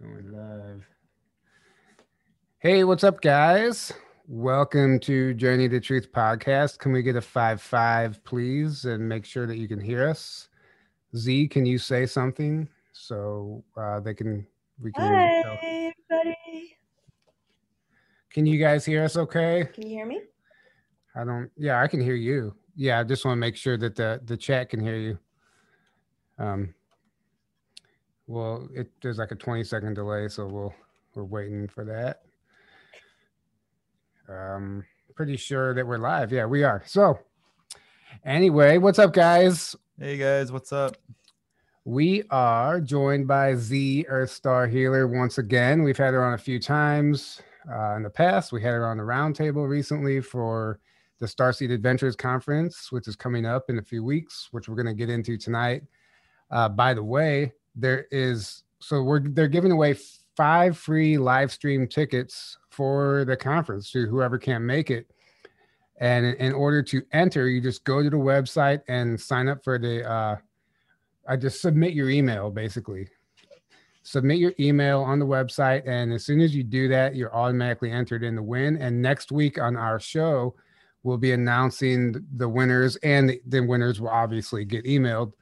Going live. Hey, what's up, guys? Welcome to Journey to Truth podcast. Can we get a five five, please, and make sure that you can hear us? Z, can you say something so uh, they can we can? Hi, everybody. Can you guys hear us? Okay. Can you hear me? I don't. Yeah, I can hear you. Yeah, I just want to make sure that the the chat can hear you. Um. Well, it there's like a 20 second delay, so we'll we're waiting for that. Um, pretty sure that we're live. Yeah, we are. So, anyway, what's up, guys? Hey guys, what's up? We are joined by Z Earth Star Healer once again. We've had her on a few times uh, in the past. We had her on the roundtable recently for the Starseed Adventures Conference, which is coming up in a few weeks, which we're going to get into tonight. Uh, by the way, there is so we're they're giving away five free live stream tickets for the conference to whoever can't make it. And in order to enter, you just go to the website and sign up for the. Uh, I just submit your email basically. Submit your email on the website, and as soon as you do that, you're automatically entered in the win. And next week on our show, we'll be announcing the winners, and the winners will obviously get emailed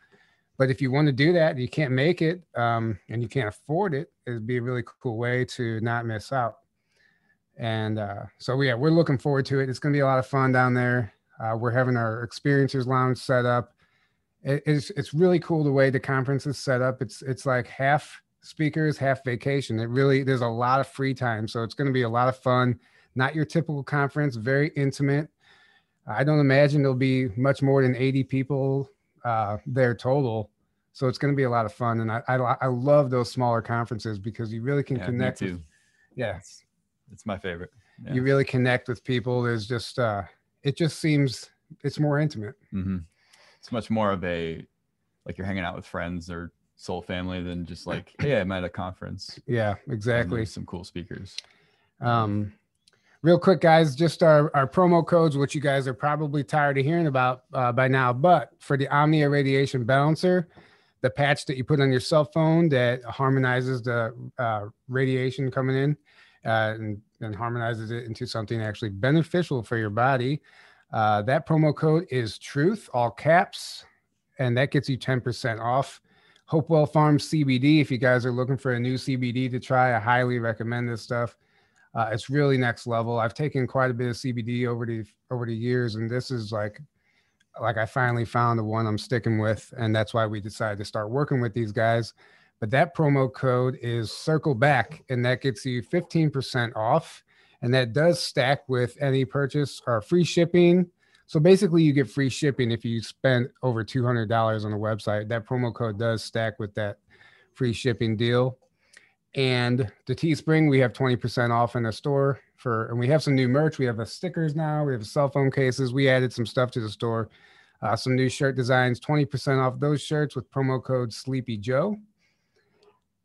but if you want to do that, you can't make it um, and you can't afford it, it'd be a really cool way to not miss out. And uh, so, yeah, we're looking forward to it. It's going to be a lot of fun down there. Uh, we're having our experiencers lounge set up. It, it's it's really cool the way the conference is set up. It's it's like half speakers, half vacation. It really there's a lot of free time, so it's going to be a lot of fun. Not your typical conference, very intimate. I don't imagine there'll be much more than 80 people uh, their total. So it's going to be a lot of fun, and I, I, I love those smaller conferences because you really can Yeah, me connect. too. With, yeah, It's, it's my favorite. Yeah. you really connect with people. There's just uh, it just seems it's more intimate. Mm-hmm. It's much more of a like you're hanging out with friends or soul family than just like, hey, I'm at a conference. Yeah, exactly. some cool speakers. Um, real quick, guys, just our, our promo codes, which you guys are probably tired of hearing about uh, by now. But for the Omnia Radiation Balancer, the patch that you put on your cell phone that harmonizes the uh, radiation coming in uh, and, and harmonizes it into something actually beneficial for your body. Uh, that promo code is truth, all caps, and that gets you 10% off. Hopewell Farms CBD. If you guys are looking for a new CBD to try, I highly recommend this stuff. Uh, it's really next level. I've taken quite a bit of CBD over the over the years, and this is like like I finally found the one I'm sticking with, and that's why we decided to start working with these guys. But that promo code is circle back, and that gets you 15% off, and that does stack with any purchase or free shipping. So basically, you get free shipping if you spend over $200 on the website. That promo code does stack with that free shipping deal and the Teespring, we have 20% off in the store for, and we have some new merch. We have the stickers now. We have cell phone cases. We added some stuff to the store. Uh, some new shirt designs, 20% off those shirts with promo code Sleepy Joe.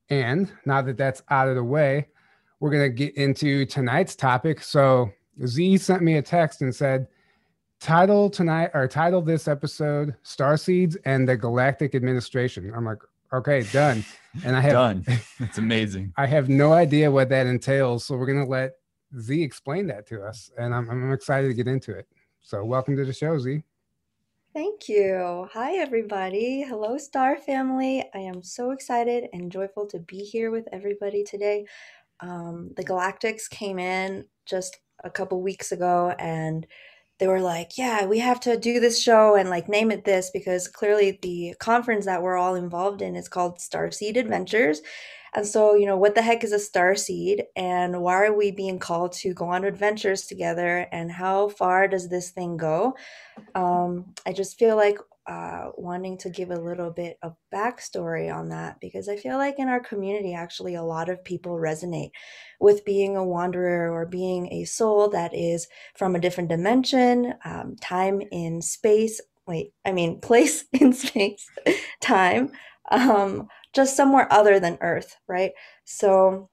And now that that's out of the way, we're going to get into tonight's topic. So Z sent me a text and said, title tonight or title this episode Star Seeds and the Galactic Administration. I'm like, okay, done. And I have Done. It's amazing. I have no idea what that entails. So we're going to let Z explain that to us. And I'm, I'm excited to get into it. So welcome to the show, Z. Thank you. Hi, everybody. Hello, Star family. I am so excited and joyful to be here with everybody today. Um, the Galactics came in just a couple weeks ago and they were like, Yeah, we have to do this show and like name it this because clearly the conference that we're all involved in is called Starseed Adventures. And so, you know, what the heck is a star seed and why are we being called to go on adventures together and how far does this thing go? Um, I just feel like uh, wanting to give a little bit of backstory on that because I feel like in our community, actually, a lot of people resonate with being a wanderer or being a soul that is from a different dimension, um, time in space. Wait, I mean, place in space, time, um, just somewhere other than Earth, right? So,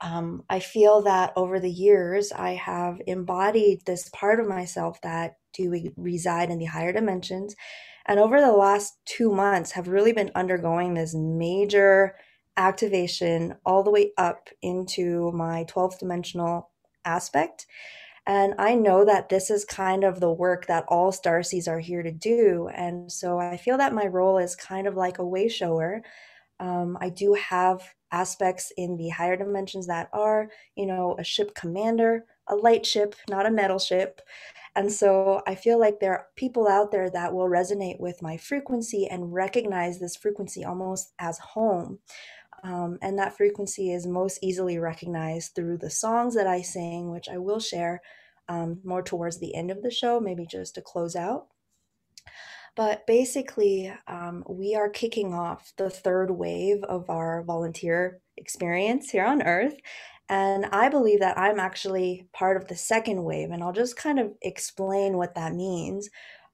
um, I feel that over the years, I have embodied this part of myself that do we reside in the higher dimensions. And over the last two months, have really been undergoing this major activation all the way up into my 12th dimensional aspect. And I know that this is kind of the work that all star seeds are here to do. And so I feel that my role is kind of like a way shower. Um, I do have aspects in the higher dimensions that are, you know, a ship commander, a light ship, not a metal ship. And so I feel like there are people out there that will resonate with my frequency and recognize this frequency almost as home. Um, and that frequency is most easily recognized through the songs that I sing, which I will share um, more towards the end of the show, maybe just to close out. But basically, um, we are kicking off the third wave of our volunteer experience here on Earth. And I believe that I'm actually part of the second wave, and I'll just kind of explain what that means.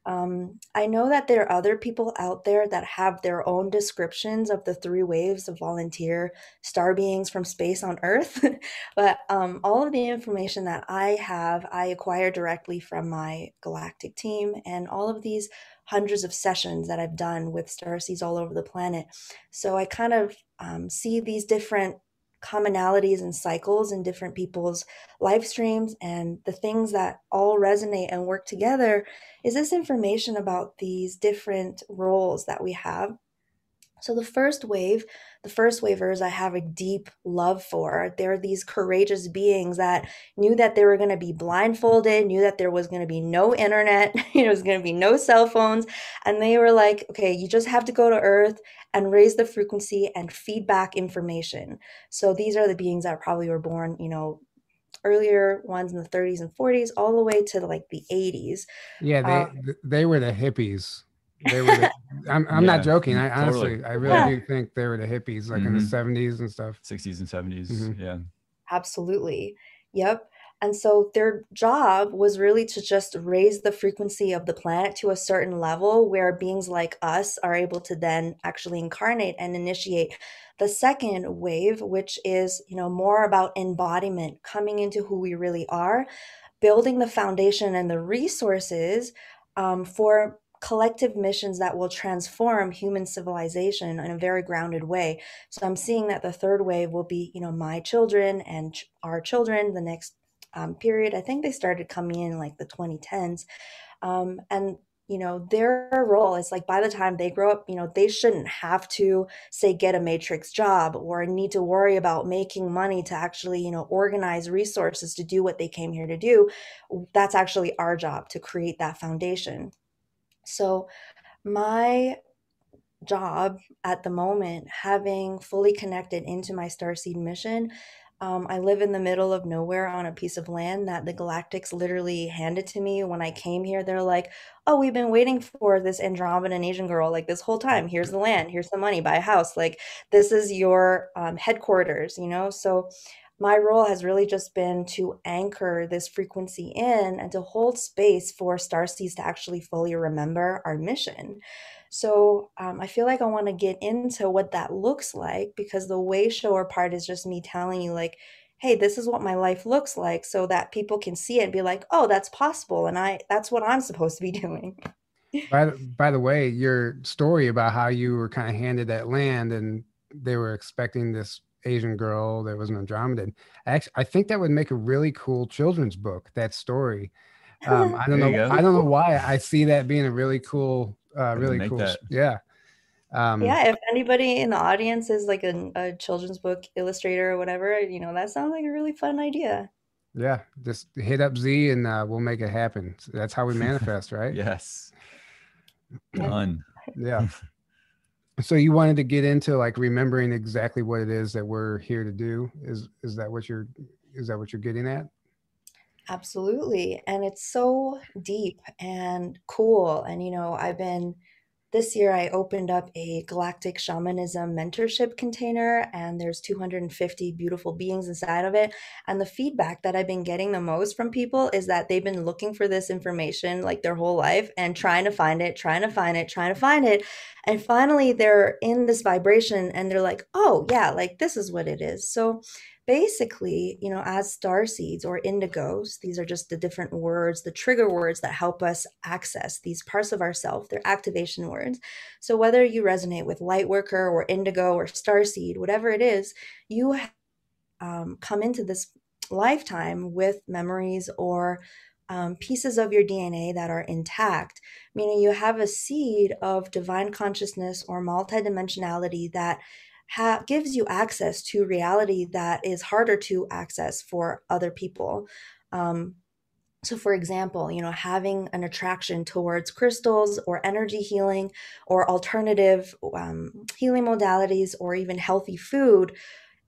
Um, I know that there are other people out there that have their own descriptions of the three waves of volunteer star beings from space on Earth, but um, all of the information that I have, I acquire directly from my galactic team and all of these hundreds of sessions that I've done with star seeds all over the planet. So I kind of um, see these different commonalities and cycles in different people's live streams and the things that all resonate and work together is this information about these different roles that we have so the first wave, the first wavers I have a deep love for. They're these courageous beings that knew that they were going to be blindfolded, knew that there was going to be no internet, you know, was going to be no cell phones, and they were like, okay, you just have to go to earth and raise the frequency and feedback information. So these are the beings that probably were born, you know, earlier ones in the 30s and 40s all the way to like the 80s. Yeah, they um, they were the hippies they were. The, I'm, I'm yeah, not joking. I honestly, totally. I really yeah. do think they were the hippies, like mm-hmm. in the 70s mm-hmm. and stuff. 60s and 70s. Mm-hmm. Yeah. Absolutely. Yep. And so their job was really to just raise the frequency of the planet to a certain level where beings like us are able to then actually incarnate and initiate the second wave, which is, you know, more about embodiment, coming into who we really are, building the foundation and the resources um, for collective missions that will transform human civilization in a very grounded way. So I'm seeing that the third wave will be, you know, my children and ch- our children the next um, period. I think they started coming in like the 2010s. Um, and you know their role is like by the time they grow up you know they shouldn't have to say get a matrix job or need to worry about making money to actually you know organize resources to do what they came here to do that's actually our job to create that foundation so, my job at the moment, having fully connected into my Starseed mission, um, I live in the middle of nowhere on a piece of land that the Galactics literally handed to me when I came here. They're like, "Oh, we've been waiting for this Andromedan Asian girl like this whole time. Here's the land. Here's the money. Buy a house. Like this is your um, headquarters." You know, so my role has really just been to anchor this frequency in and to hold space for star to actually fully remember our mission. So um, I feel like I want to get into what that looks like because the way shower part is just me telling you, like, hey, this is what my life looks like, so that people can see it and be like, oh, that's possible, and I that's what I'm supposed to be doing. by by the way, your story about how you were kind of handed that land and they were expecting this Asian girl that was an Andromedan. Actually, I think that would make a really cool children's book. That story. Um, I don't know. I don't know why I see that being a really cool, uh, really cool. That. Yeah. Um, yeah. If anybody in the audience is like a, a children's book illustrator or whatever, you know, that sounds like a really fun idea. Yeah, just hit up Z and uh, we'll make it happen. That's how we manifest, right? yes. Done. Yeah. so you wanted to get into like remembering exactly what it is that we're here to do? Is is that what you're is that what you're getting at? Absolutely and it's so deep and cool and you know i've been this year I opened up a galactic shamanism mentorship container and there's 250 beautiful beings inside of it. And the feedback that I've been getting the most from people is that they've been looking for this information like their whole life and trying to find it, trying to find it, trying to find it. And finally they're in this vibration and they're like, oh, yeah, like this is what it is. So basically, you know, as star seeds or indigos, these are just the different words, the trigger words that help us access these parts of ourself. They're activation words. So whether you resonate with light worker or indigo or star seed, whatever it is, you um, come into this lifetime with memories or um, pieces of your DNA that are intact, meaning you have a seed of divine consciousness or multidimensionality that ha- gives you access to reality that is harder to access for other people. Um, so, for example, you know, having an attraction towards crystals or energy healing or alternative um, healing modalities or even healthy food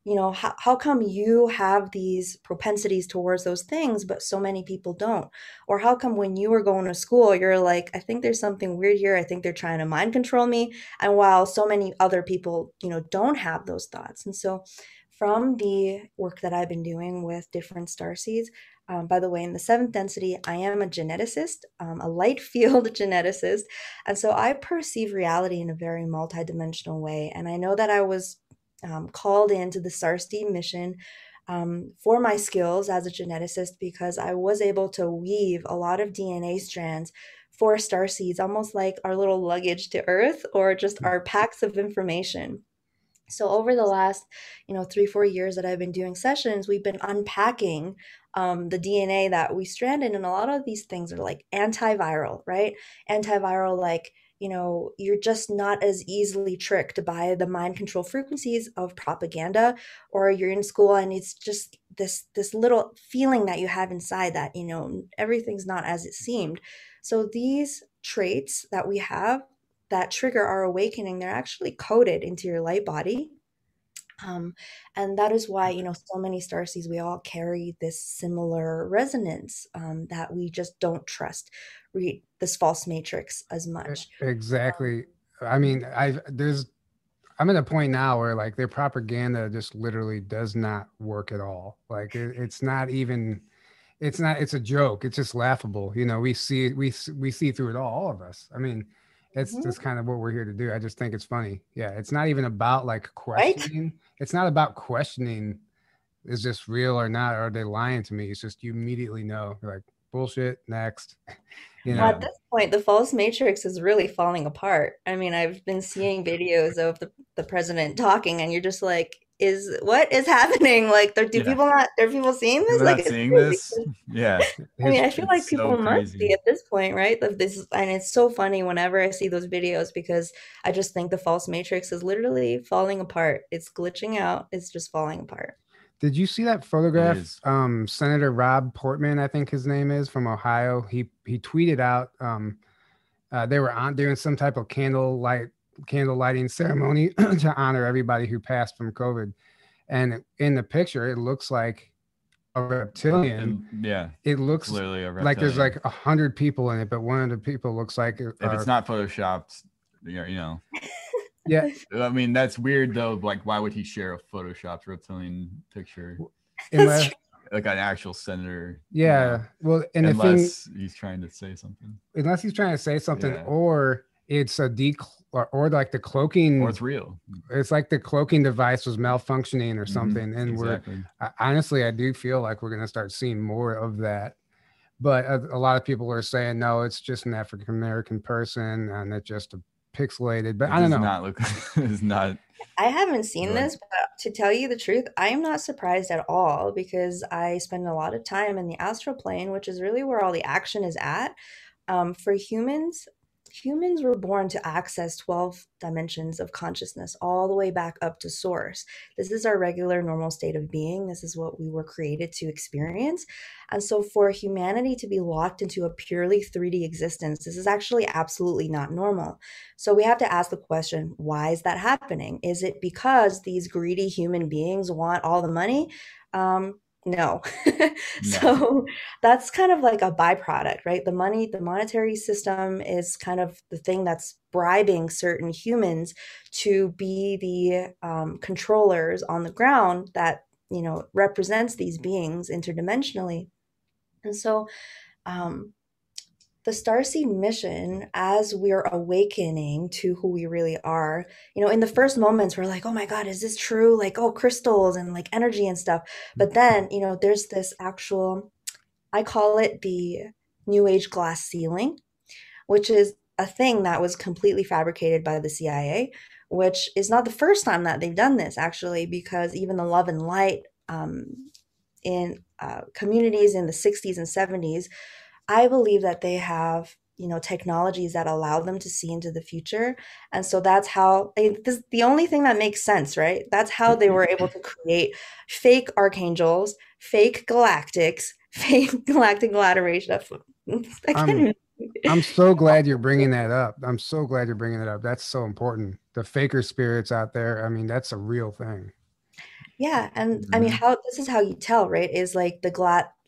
you know how, how come you have these propensities towards those things but so many people don't or how come when you were going to school you're like i think there's something weird here i think they're trying to mind control me and while so many other people you know don't have those thoughts and so from the work that i've been doing with different star seeds um, by the way, in the seventh density, I am a geneticist, um, a light field geneticist. And so I perceive reality in a very multidimensional way. And I know that I was um, called into the Starseed mission um, for my skills as a geneticist because I was able to weave a lot of DNA strands for star seeds, almost like our little luggage to Earth or just our packs of information. So over the last, you know, three four years that I've been doing sessions, we've been unpacking um, the DNA that we stranded, and a lot of these things are like antiviral, right? Antiviral, like you know you're just not as easily tricked by the mind control frequencies of propaganda or you're in school and it's just this this little feeling that you have inside that you know everything's not as it seemed. So these traits that we have that trigger our awakening they're actually coded into your light body um, and that is why you know so many starseeds we all carry this similar resonance um, that we just don't trust read this false matrix as much. Exactly. I mean i there's i'm at a point now where like their propaganda just literally does not work at all. Like it, it's not even it's not it's a joke. It's just laughable. You know we see we we see through it all all of us. I mean it's mm-hmm. just kind of what we're here to do. I just think it's funny. Yeah, it's not even about like questioning. Right? It's not about questioning is this real or not, or are they lying to me? It's just you immediately know, You're like bullshit. Next, you know. At this point, the false matrix is really falling apart. I mean, I've been seeing videos of the the president talking, and you're just like, is what is happening? Like, do yeah. people not? Are people seeing this? like, seeing this? Yeah. I mean, I feel like people so must be at this point, right? This and it's so funny whenever I see those videos because I just think the false matrix is literally falling apart. It's glitching out. It's just falling apart. Did you see that photograph? Um, Senator Rob Portman, I think his name is from Ohio. He he tweeted out um, uh, they were on doing some type of candlelight candle lighting ceremony to honor everybody who passed from COVID. And in the picture, it looks like a reptilian. Yeah. It looks like there's like a hundred people in it, but one of the people looks like if it's not photoshopped, you know. yeah. I mean, that's weird though. Like, why would he share a photoshopped reptilian picture? Unless, like an actual senator. Yeah. You know, well, and unless thing, he's trying to say something. Unless he's trying to say something, yeah. or it's a de or, or like the cloaking or it's real. it's like the cloaking device was malfunctioning or mm-hmm. something mm-hmm, and exactly. we're I, honestly i do feel like we're going to start seeing more of that. But a, a, lot of people are saying no it's just an african american person and it's just a pixelated but it i don't know. not look it's not i haven't seen this but to tell you the truth i am not surprised at all because i spend a lot of time in the astral plane which is really where all the action is at. Um, for humans humans were born to access 12 dimensions of consciousness all the way back up to source. This is our regular normal state of being. This is what we were created to experience. And so for humanity to be locked into a purely 3D existence, this is actually absolutely not normal. So we have to ask the question, why is that happening? Is it because these greedy human beings want all the money? Um, no. no. so that's kind of like a byproduct, right? The money, the monetary system is kind of the thing that's bribing certain humans to be the um, controllers on the ground that, you know, represents these beings interdimensionally. And so, um, the Starseed mission, as we're awakening to who we really are, you know, in the first moments, we're like, oh my God, is this true? Like, oh, crystals and like energy and stuff. But then, you know, there's this actual, I call it the New Age glass ceiling, which is a thing that was completely fabricated by the CIA, which is not the first time that they've done this, actually, because even the Love and Light um, in uh, communities in the 60s and 70s I believe that they have you know technologies that allow them to see into the future and so that's how this the only thing that makes sense right? That's how they were able to create fake archangels fake galactics fake galactic adoration I'm, I'm so glad you're bringing that up. I'm so glad you're bringing it up. That's so important. The faker spirits out there i mean that's a real thing. Yeah and i mean mm-hmm. how this is how you tell right is like the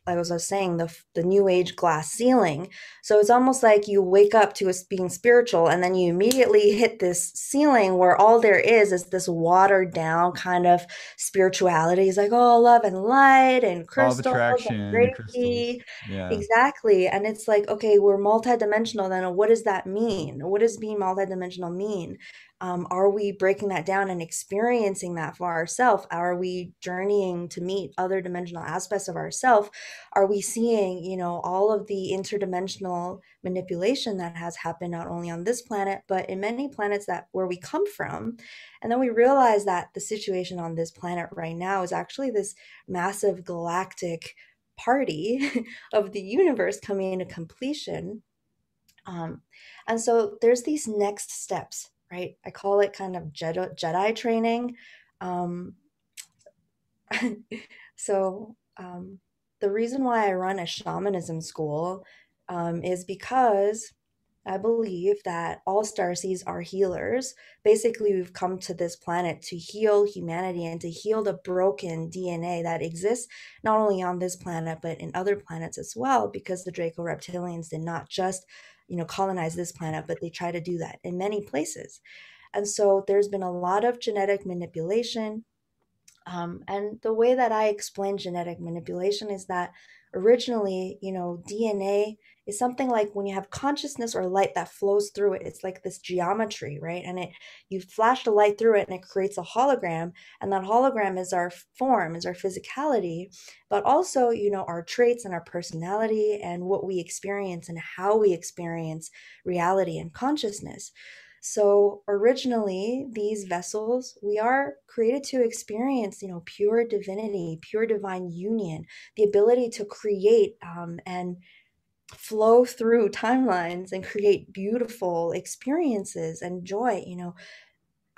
as I was saying, the the new age glass ceiling. So it's almost like you wake up to us being spiritual, and then you immediately hit this ceiling where all there is is this watered down kind of spirituality. It's like oh, love and light and crystals and Reiki. Yeah. Exactly, and it's like okay, we're multidimensional. Then what does that mean? What does being multidimensional mean? Um, are we breaking that down and experiencing that for ourselves are we journeying to meet other dimensional aspects of ourselves are we seeing you know all of the interdimensional manipulation that has happened not only on this planet but in many planets that where we come from? And then we realize that the situation on this planet right now is actually this massive galactic party of the universe coming into completion. Um, and so there's these next steps right? I call it kind of Jedi, Jedi training. Um, so um, the reason why I run a shamanism school um, is because I believe that all starseeds are healers. Basically, we've come to this planet to heal humanity and to heal the broken DNA that exists not only on this planet but in other planets as well, because the Draco reptilians did not just you know colonize this planet but they try to do that in many places. And so there's been a lot of genetic manipulation um, and the way that i explain genetic manipulation is that originally you know dna is something like when you have consciousness or light that flows through it it's like this geometry right? And it you flash the light through it and it creates a hologram and that hologram is our form is our physicality but also you know our traits and our personality and what we experience and how we experience reality and consciousness. So originally these vessels we are created to experience you know pure divinity pure divine union the ability to create um, and flow through timelines and create beautiful experiences and joy you know?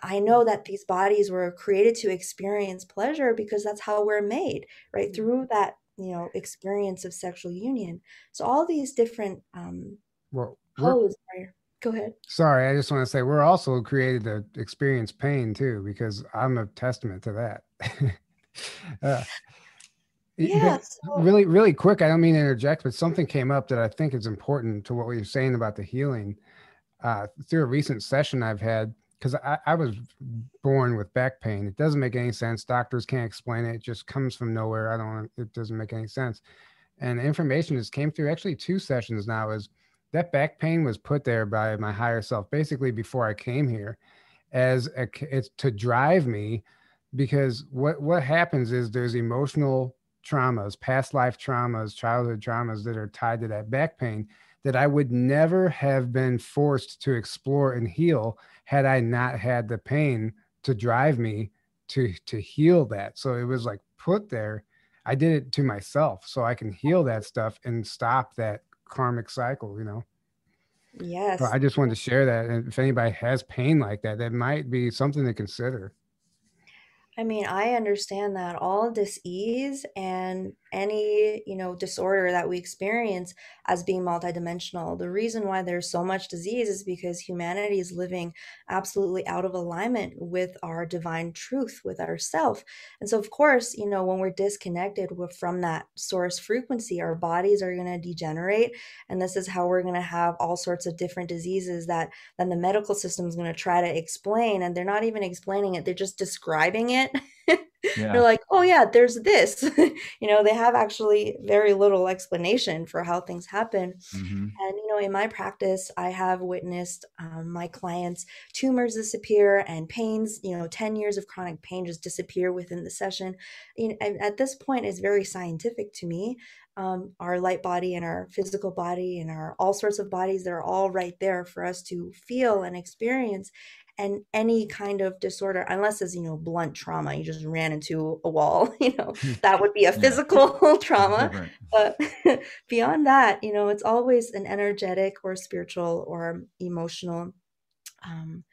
I know that these bodies were created to experience pleasure because that's how we're made right? Mm-hmm. through that you know experience of sexual union. So all these different um well are, go ahead. Sorry i just want to say we're also created to experience pain too because i'm a testament to that. Uh, yeah, so- really, really quick. I don't mean to interject, but something came up that I think is important to what we were saying about the healing. Uh, through a recent session I've had, because I, I was born with back pain. It doesn't make any sense. Doctors can't explain it. It just comes from nowhere. I don't. It doesn't make any sense. And information just came through. Actually, two sessions now. Is that back pain was put there by my higher self, basically before I came here, as a, it's to drive me, because what what happens is there's emotional traumas, past life traumas, childhood traumas that are tied to that back pain that I would never have been forced to explore and heal had I not had the pain to drive me to to heal that. So it was like put there. I did it to myself so I can heal that stuff and stop that karmic cycle, you know. Yes. So I just wanted to share that. And if anybody has pain like that, that might be something to consider. I mean, I understand that all dis-ease and any, you know, disorder that we experience as being multidimensional. The reason why there's so much disease is because humanity is living absolutely out of alignment with our divine truth, with ourself. And so of course, you know, when we're disconnected from that source frequency, our bodies are going to degenerate and this is how we're going to have all sorts of different diseases that then the medical system is going to try to explain and they're not even explaining it, they're just describing it. yeah. they're like oh yeah there's this you know they have actually very little explanation for how things happen mm-hmm. and you know, in my practice, I have witnessed um, my clients' tumors disappear and pains, you know, 10 years of chronic pain just disappear within the session. You know, and at this point, it's very scientific to me. Um, our light body and our physical body and our all sorts of bodies, they're all right there for us to feel and experience and any kind of disorder unless it's you know blunt trauma you just ran into a wall you know hmm. that would be a physical yeah. trauma but beyond that you know it's always an energetic or spiritual or emotional um,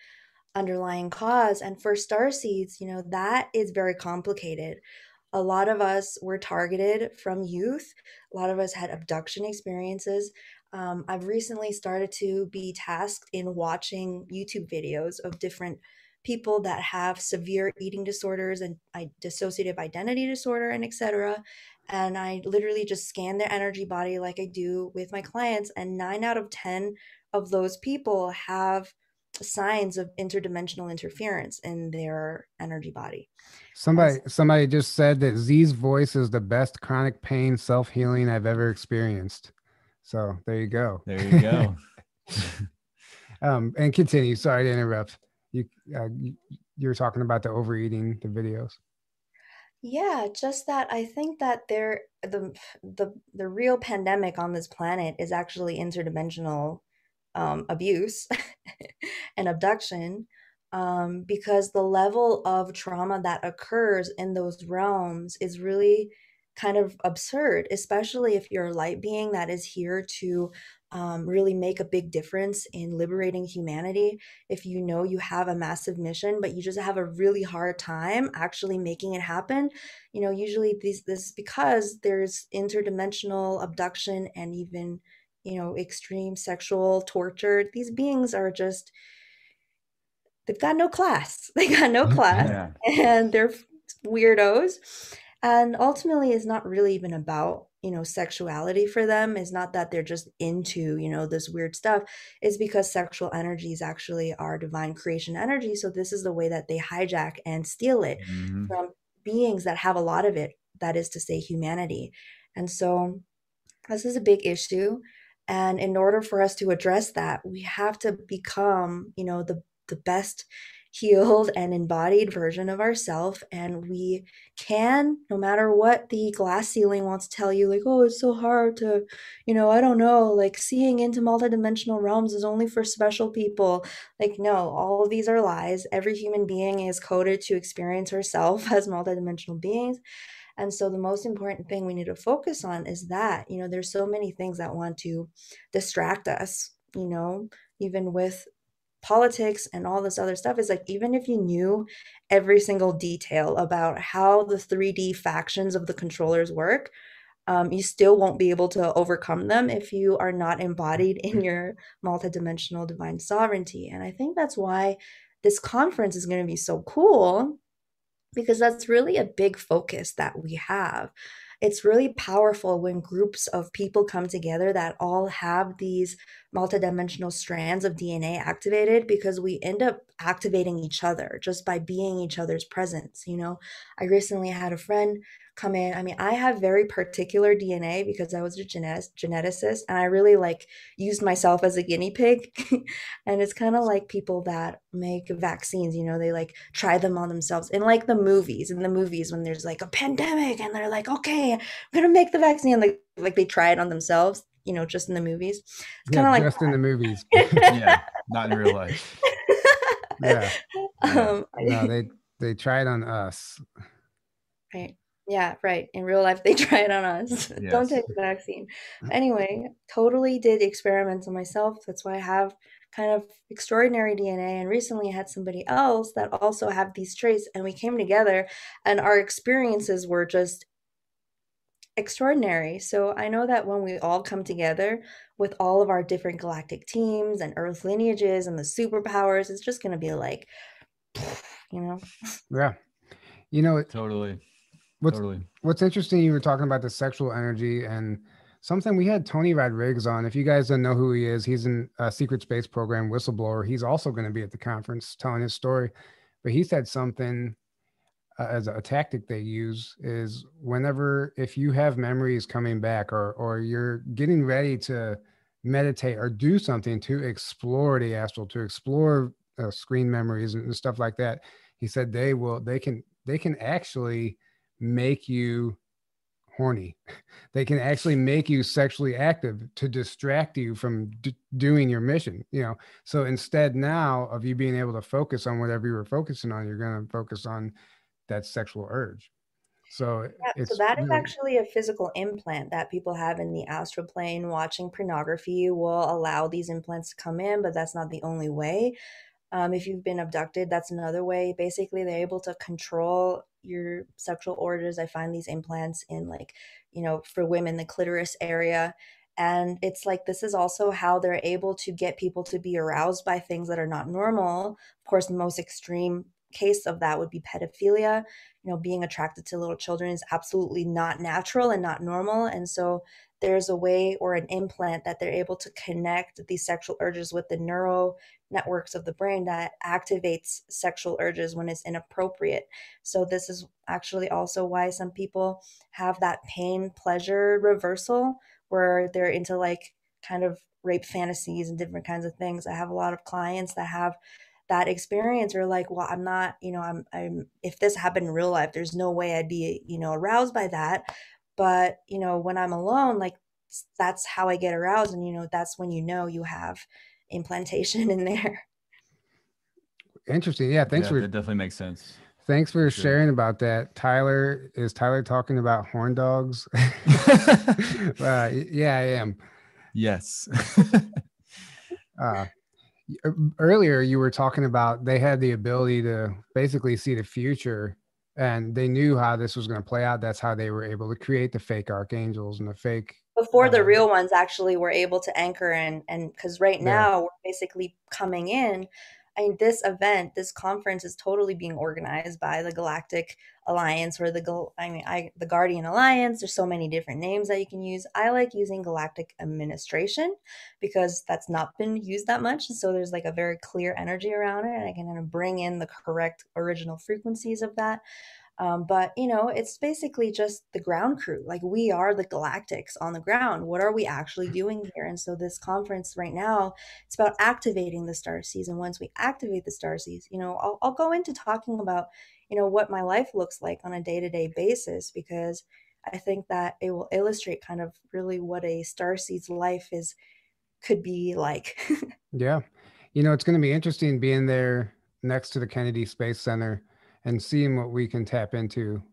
underlying cause. And for star seeds you know that is very complicated. A lot of us were targeted from youth. A lot of us had abduction experiences um, I've recently started to be tasked in watching YouTube videos of different people that have severe eating disorders and dissociative identity disorder and etc. And I literally just scan their energy body like I do with my clients, and nine out of ten of those people have signs of interdimensional interference in their energy body. Somebody somebody just said that Z's voice is the best chronic pain self-healing I've ever experienced. So there you go. There you go. um, and continue. Sorry to interrupt. You, uh, you you were talking about the overeating, the videos. Yeah, just that I think that there the the the real pandemic on this planet is actually interdimensional um, abuse and abduction um, because the level of trauma that occurs in those realms is really kind of absurd, especially if you're a light being that is here to um, really make a big difference in liberating humanity. If you know you have a massive mission, but you just have a really hard time actually making it happen, you know, usually these this because there's interdimensional abduction and even you know extreme sexual torture. These beings are just they've got no class. They got no class, yeah. and they're weirdos and ultimately it's not really even about you know sexuality for them. Is not that they're just into you know this weird stuff. It's because sexual energy is actually our divine creation energy. So this is the way that they hijack and steal it mm-hmm. from beings that have a lot of it that is to say humanity. And so this is a big issue. And in order for us to address that we have to become you know the the best healed and embodied version of ourself and we can no matter what the glass ceiling wants to tell you like oh it's so hard to you know i don't know like seeing into multidimensional realms is only for special people. Like no all of these are lies. Every human being is coded to experience herself as multidimensional beings. And so the most important thing we need to focus on is that you know there's so many things that want to distract us you know even with politics and all this other stuff is like even if you knew every single detail about how the 3D factions of the controllers work, um, you still won't be able to overcome them if you are not embodied in your multidimensional divine sovereignty. And I think that's why this conference is going to be so cool because that's really a big focus that we have it's really powerful when groups of people come together that all have these multidimensional strands of DNA activated because we end up activating each other just by being each other's presence. You know, I recently had a friend come in. I mean, I have very particular DNA because I was a genetic- geneticist and I really like used myself as a guinea pig. and it's kind of like people that make vaccines, you know, they like try them on themselves. In like the movies, in the movies when there's like a pandemic and they're like, okay, I'm gonna make the vaccine, and like, like they try it on themselves, you know, just in the movies. It's kind of like just in the movies. yeah, not in real life. yeah. Um, no, they they try it on us. Right. Yeah, right. In real life, they try it on us. Yes. Don't take the vaccine. Anyway, totally did experiments on myself. That's why I have kind of extraordinary DNA. And recently, I had somebody else that also have these traits, and we came together, and our experiences were just extraordinary. So I know that when we all come together with all of our different galactic teams and Earth lineages and the superpowers, it's just going to be like, you know. Yeah. You know, it, totally What's totally. What's interesting, you were talking about the sexual energy and something we had Tony Rodrigues on. If you guys don't know who he is, he's in a secret space program whistleblower. He's also going to be at the conference telling his story. But he said something uh, as a tactic they use is whenever if you have memories coming back or or you're getting ready to meditate or do something to explore the astral, to explore uh, screen memories and stuff like that, he said they will, they can, they can actually make you horny. They can actually make you sexually active to distract you from d- doing your mission, you know. So instead now of you being able to focus on whatever you were focusing on, you're going to focus on that sexual urge. So, yeah, so that is actually a physical implant that people have in the astral plane. Watching pornography will allow these implants to come in, but that's not the only way. Um, if you've been abducted, that's another way. Basically, they're able to control your sexual orders. I find these implants in like, you know, for women, the clitoris area. And it's like this is also how they're able to get people to be aroused by things that are not normal. Of course, the most extreme case of that would be pedophilia. You know, being attracted to little children is absolutely not natural and not normal. And so there's a way or an implant that they're able to connect these sexual urges with the neural networks of the brain that activates sexual urges when it's inappropriate. So, this is actually also why some people have that pain pleasure reversal where they're into like kind of rape fantasies and different kinds of things. I have a lot of clients that have that experience or like well i'm not you know i'm i'm if this happened in real life there's no way i'd be you know aroused by that but you know when i'm alone like that's how i get aroused and you know that's when you know you have implantation in there. Interesting. Yeah. Thanks yeah, for it definitely makes sense. Thanks for sure. sharing about that. Tyler, is Tyler talking about horn dogs? uh, yeah, I am. Yes. uh, earlier, you were talking about they had the ability to basically see the future and they knew how this was going to play out. That's how they were able to create the fake archangels and the fake before the uh, real ones actually were able to anchor and and because right now yeah. we're basically coming in I mean, this event, this conference is totally being organized by the Galactic Alliance or the I mean, I the Guardian Alliance. There's so many different names that you can use. I like using Galactic Administration because that's not been used that much. So there's like a very clear energy around it, and I can kind of bring in the correct original frequencies of that. Um, but you know, it's basically just the ground crew. Like we are the galactics on the ground. What are we actually doing here? And so this conference right now, it's about activating the star seeds. And once we activate the star seeds, you know, I'll, I'll go into talking about, you know, what my life looks like on a day to day basis because I think that it will illustrate kind of really what a star seed's life is could be like. yeah. You know, it's going to be interesting being there next to the Kennedy Space Center and seeing what we can tap into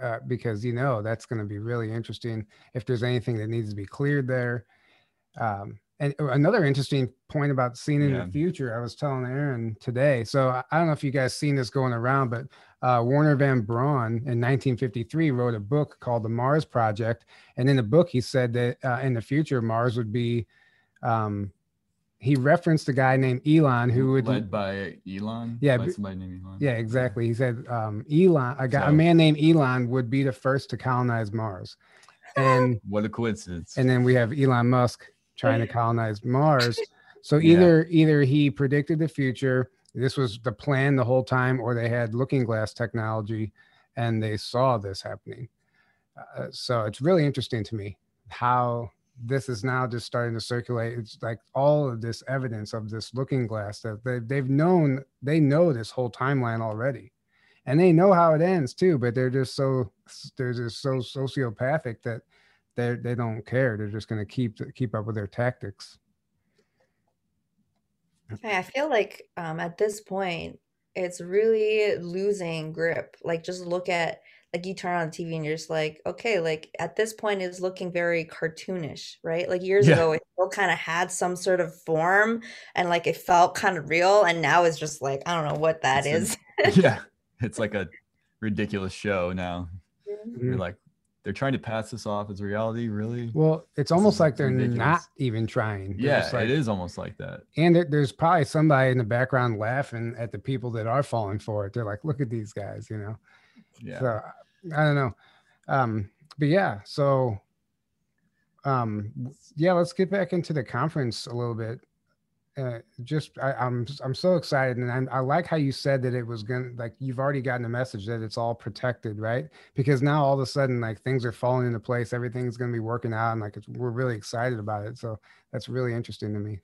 uh, because you know that's going to be really interesting if there's anything that needs to be cleared there um, and another interesting point about seeing in yeah. the future i was telling aaron today so i don't know if you guys seen this going around but uh, Wernher von Braun in 1953 wrote a book called the mars project and in the book he said that uh, in the future mars would be um, he referenced a guy named Elon who would led by Elon. Yeah, by somebody named Elon. Yeah, exactly. He said um, Elon, a guy, so, a man named Elon, would be the first to colonize Mars. And what a coincidence! And then we have Elon Musk trying to colonize Mars. So either yeah. either he predicted the future, this was the plan the whole time, or they had looking glass technology, and they saw this happening. Uh, so it's really interesting to me how this is now just starting to circulate. It's like all of this evidence of this looking glass that they, they've known, they know this whole timeline already. And they know how it ends too, but they're just so they're just so sociopathic that they they don't care. They're just going to keep keep up with their tactics. I feel like um, at this point, it's really losing grip. Like, just look at like you turn on the TV and you're just like, okay, like at this point it's looking very cartoonish, right? Like years yeah. ago it still kind of had some sort of form and like it felt kind of real and now it's just like I don't know what that it's is. A, yeah. It's like a ridiculous show now. Mm-hmm. You're like they're trying to pass this off as reality, really? Well, it's almost like they're ridiculous. not even trying. They're yeah, like, it is almost like that. And there, there's probably somebody in the background laughing at the people that are falling for it. They're like, look at these guys, you know? Yeah. So I don't know. Um, but yeah, so um, yeah, let's get back into the conference a little bit. uh, just I, am I'm, I'm so excited, and I'm, i like how you said that it was gonna like you've already gotten a message that it's all protected, right? Because now all of a sudden like things are falling into place, everything's gonna be working out, and like we're really excited about it. So that's really interesting to me.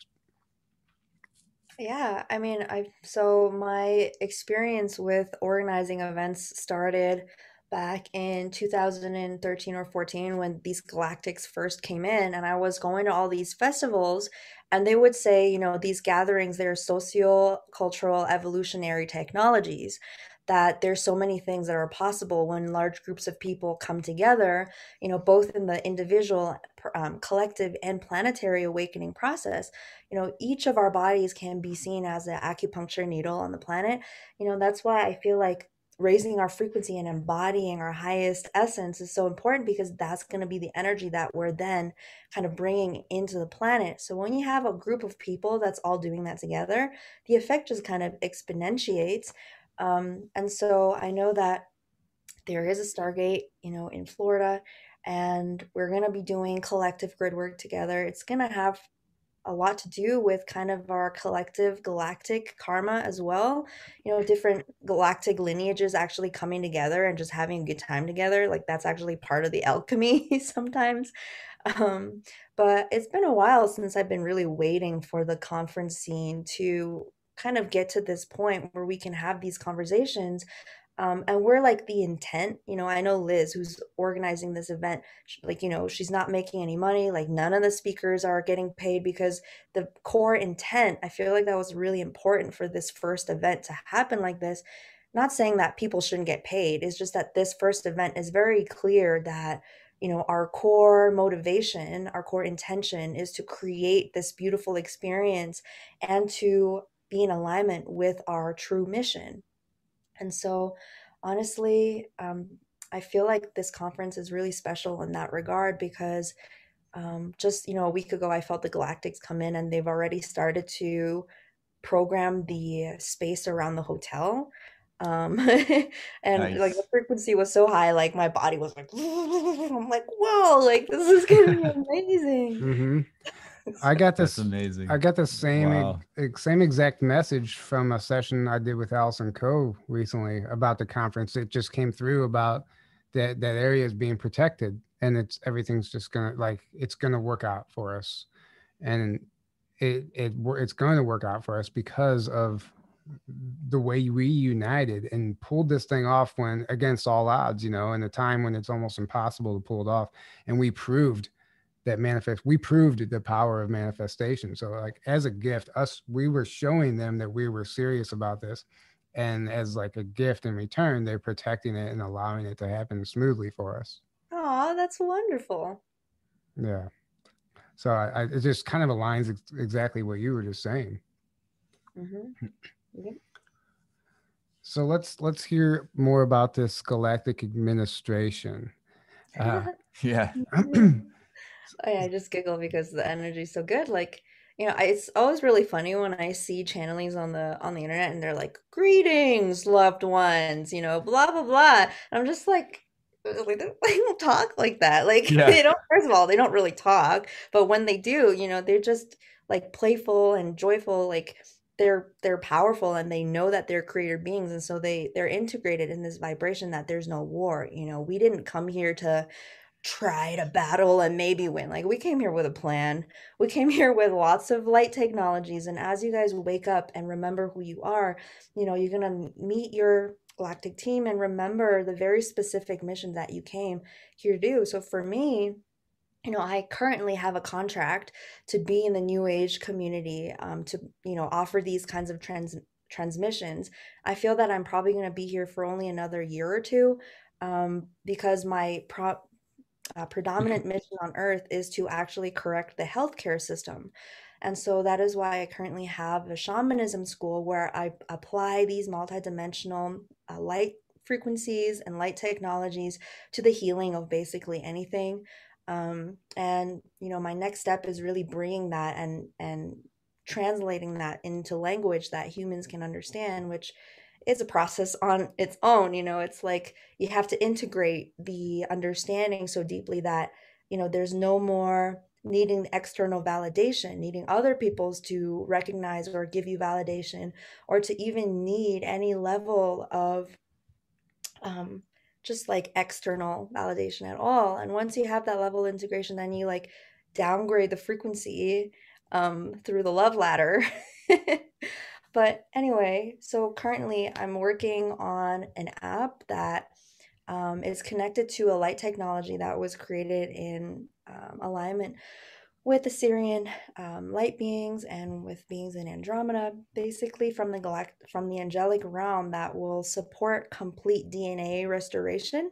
Yeah, I mean, I so my experience with organizing events started back in 2013 or 14 when these galactics first came in and I was going to all these festivals and they would say, you know, these gatherings they're socio-cultural evolutionary technologies that there's so many things that are possible when large groups of people come together, you know, both in the individual, um, collective, and planetary awakening process. You know, each of our bodies can be seen as an acupuncture needle on the planet. You know, that's why I feel like raising our frequency and embodying our highest essence is so important because that's going to be the energy that we're then kind of bringing into the planet. So when you have a group of people that's all doing that together, the effect just kind of exponentiates. Um, and so I know that there is a Stargate, you know, in Florida, and we're going to be doing collective grid work together. It's going to have a lot to do with kind of our collective galactic karma as well. You know, different galactic lineages actually coming together and just having a good time together. Like that's actually part of the alchemy sometimes. Um, but it's been a while since I've been really waiting for the conference scene to kind of get to this point where we can have these conversations um, and we're like the intent you know i know liz who's organizing this event like you know she's not making any money like none of the speakers are getting paid because the core intent i feel like that was really important for this first event to happen like this not saying that people shouldn't get paid it's just that this first event is very clear that you know our core motivation our core intention is to create this beautiful experience and to be in alignment with our true mission. And so, honestly, um, I feel like this conference is really special in that regard because um, just you know a week ago I felt the Galactics come in and they've already started to program the space around the hotel. Um, and nice. like the frequency was so high, like my body was like, I'm like, whoa, like this is gonna be amazing. Mm-hmm. I got this That's amazing. I got the same wow. same exact message from a session I did with Allison Coe recently about the conference. It just came through about that that area is being protected and it's everything's just gonna like it's gonna work out for us, and it it it's going to work out for us because of the way we united and pulled this thing off when against all odds, you know, in a time when it's almost impossible to pull it off, and we proved that manifest we proved the power of manifestation. So like as a gift us we were showing them that we were serious about this and as like a gift in return they're protecting it and allowing it to happen smoothly for us. Oh that's wonderful. Yeah. So I, I, it just kind of aligns ex- exactly what you were just saying. Mm-hmm. so let's let's hear more about this galactic administration. Uh, yeah I, I just giggle because the energy's so good. Like, you know, it's always really funny when I see channelings on the on the internet and they're like, "Greetings, loved ones," you know, blah blah blah. And I'm just like, they don't talk like that. Like yeah. they don't. First of all, they don't really talk, but when they do, you know, they're just like playful and joyful. Like they're they're powerful and they know that they're creator beings, and so they they're integrated in this vibration that there's no war. You know, we didn't come here to try to battle and maybe win. Like we came here with a plan. We came here with lots of light technologies and as you guys wake up and remember who you are, you know, you're going to meet your galactic team and remember the very specific mission that you came here to do. So for me, you know, I currently have a contract to be in the new age community, um, to you know offer these kinds of trans transmissions. I feel that I'm probably going to be here for only another year or two, um, because my pro uh, predominant mission on earth is to actually correct the healthcare system. And so that is why I currently have a shamanism school where I apply these multidimensional uh, light frequencies and light technologies to the healing of basically anything. Um, and you know, my next step is really bringing that and and translating that into language that humans can understand, which it's a process on its own you know it's like you have to integrate the understanding so deeply that you know there's no more needing external validation, needing other people's to recognize or give you validation, or to even need any level of um, just like external validation at all. And once you have that level of integration, then you like downgrade the frequency um, through the love ladder. but anyway, so currently I'm working on an app that um, is connected to a light technology that was created in um, alignment with Assyrian um, light beings and with beings in Andromeda, basically from the galact- from the angelic realm that will support complete DNA restoration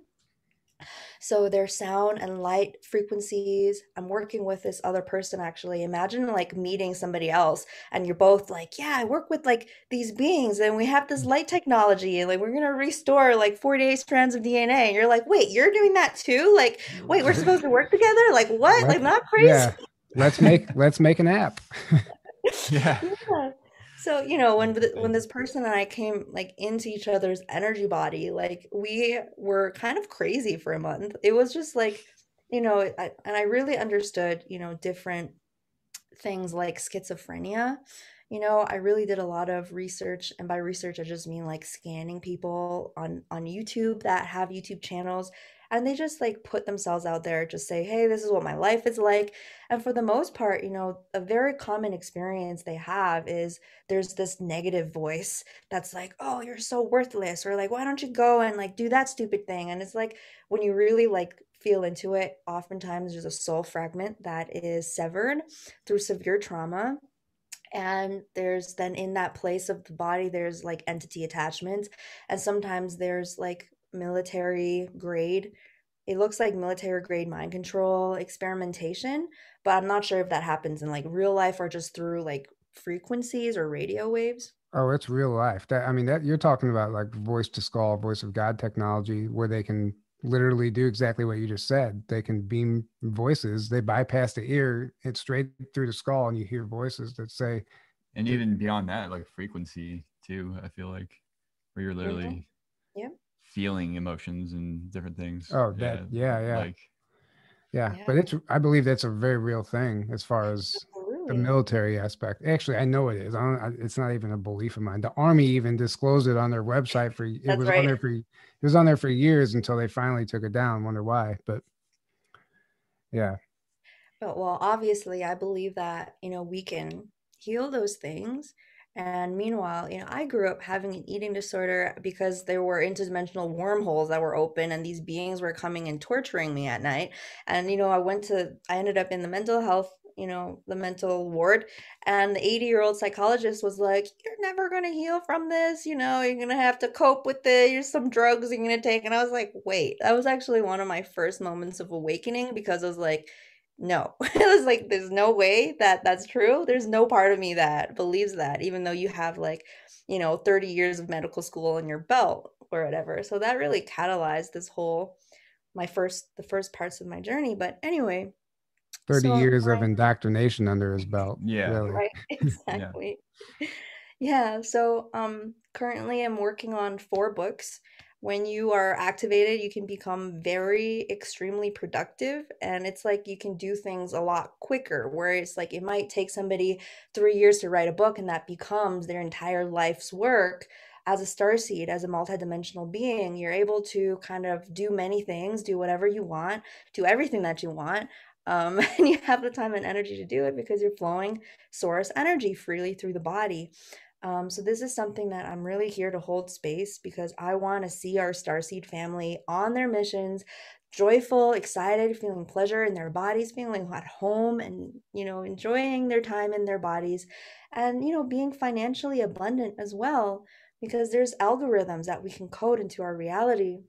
so their sound and light frequencies. I'm working with this other person actually. Imagine like meeting somebody else and you're both like, yeah, I work with like these beings and we have this mm. light technology and like we're gonna restore like 48 strands of DNA. And you're like, wait, you're doing that too? Like, mm. wait, we're supposed to work together? Like what? Like not crazy. Yeah. Let's make let's make an app. yeah. yeah so you know when when this person and i came like into each other's energy body like we were kind of crazy for a month. It was just like you know I, and i really understood you know different things like schizophrenia you know i really did a lot of research and by research i just mean like scanning people on on youtube that have youtube channels and they just like put themselves out there just say hey this is what my life is like. And for the most part you know a very common experience they have is there's this negative voice that's like oh you're so worthless or like why don't you go and like do that stupid thing? And it's like when you really like feel into it oftentimes there's a soul fragment that is severed through severe trauma and there's then in that place of the body there's like entity attachments and sometimes there's like military grade. It looks like military grade mind control experimentation, but I'm not sure if that happens in like real life or just through like frequencies or radio waves. Oh, it's real life. That I mean, that you're talking about like voice to skull, voice of God technology, where they can literally do exactly what you just said. They can beam voices. They bypass the ear, it's straight through the skull, and you hear voices that say. And even beyond that, like frequency too. I feel like where you're literally. Mm-hmm. Yeah feeling emotions and different things. Oh, that yeah, yeah. Like yeah, yeah, but it's I believe that's a very real thing as far as the military aspect. Actually, I know it is. I don't, it's not even a belief of mine. The army even disclosed it on their website for it that's was right. on there for it was on there for years until they finally took it down. Wonder why, but yeah. But well, obviously, I believe that you know we can heal those things and meanwhile, you know, I grew up having an eating disorder because there were interdimensional wormholes that were open and these beings were coming and torturing me at night. And, you know, I went to, I ended up in the mental health, you know, the mental ward. And the 80 year old psychologist was like, You're never going to heal from this. You know, you're going to have to cope with it. Here's some drugs you're going to take. And I was like, Wait, that was actually one of my first moments of awakening because I was like, no it was like there's no way that that's true there's no part of me that believes that even though you have like you know 30 years of medical school in your belt or whatever so that really catalyzed this whole my first the first parts of my journey but anyway 30 so years I, of indoctrination under his belt yeah really. right exactly yeah. yeah so um currently i'm working on four books when you are activated, you can become very extremely productive. And it's like you can do things a lot quicker, where it's like it might take somebody three years to write a book, and that becomes their entire life's work. As a star seed, as a multidimensional being, you're able to kind of do many things, do whatever you want, do everything that you want. Um, and you have the time and energy to do it because you're flowing source energy freely through the body. Um, so this is something that I'm really here to hold space because I want to see our Starseed family on their missions, joyful, excited, feeling pleasure in their bodies, feeling at home and, you know, enjoying their time in their bodies and, you know, being financially abundant as well because there's algorithms that we can code into our reality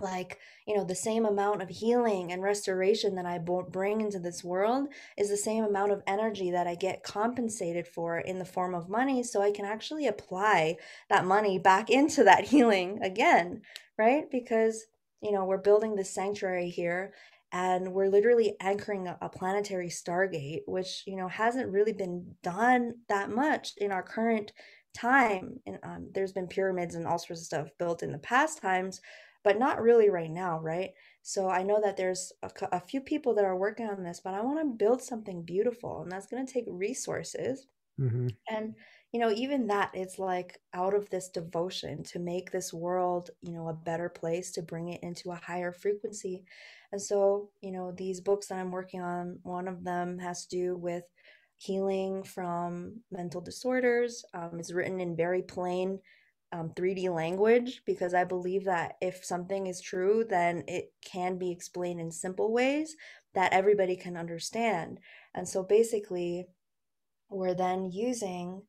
like you know the same amount of healing and restoration that i bring into this world is the same amount of energy that i get compensated for in the form of money so i can actually apply that money back into that healing again right? Because you know we're building this sanctuary here and we're literally anchoring a, planetary stargate which you know hasn't really been done that much in our current time. And um, there's been pyramids and all sorts of stuff built in the past times but not really right now, right? So I know that there's a, a few people that are working on this, but I want to build something beautiful, and that's going to take resources. Mm-hmm. And you know, even that, it's like out of this devotion to make this world, you know, a better place, to bring it into a higher frequency. And so, you know, these books that I'm working on, one of them has to do with healing from mental disorders. Um, it's written in very plain um, 3D language because I believe that if something is true, then it can be explained in simple ways that everybody can understand. And so basically, we're then using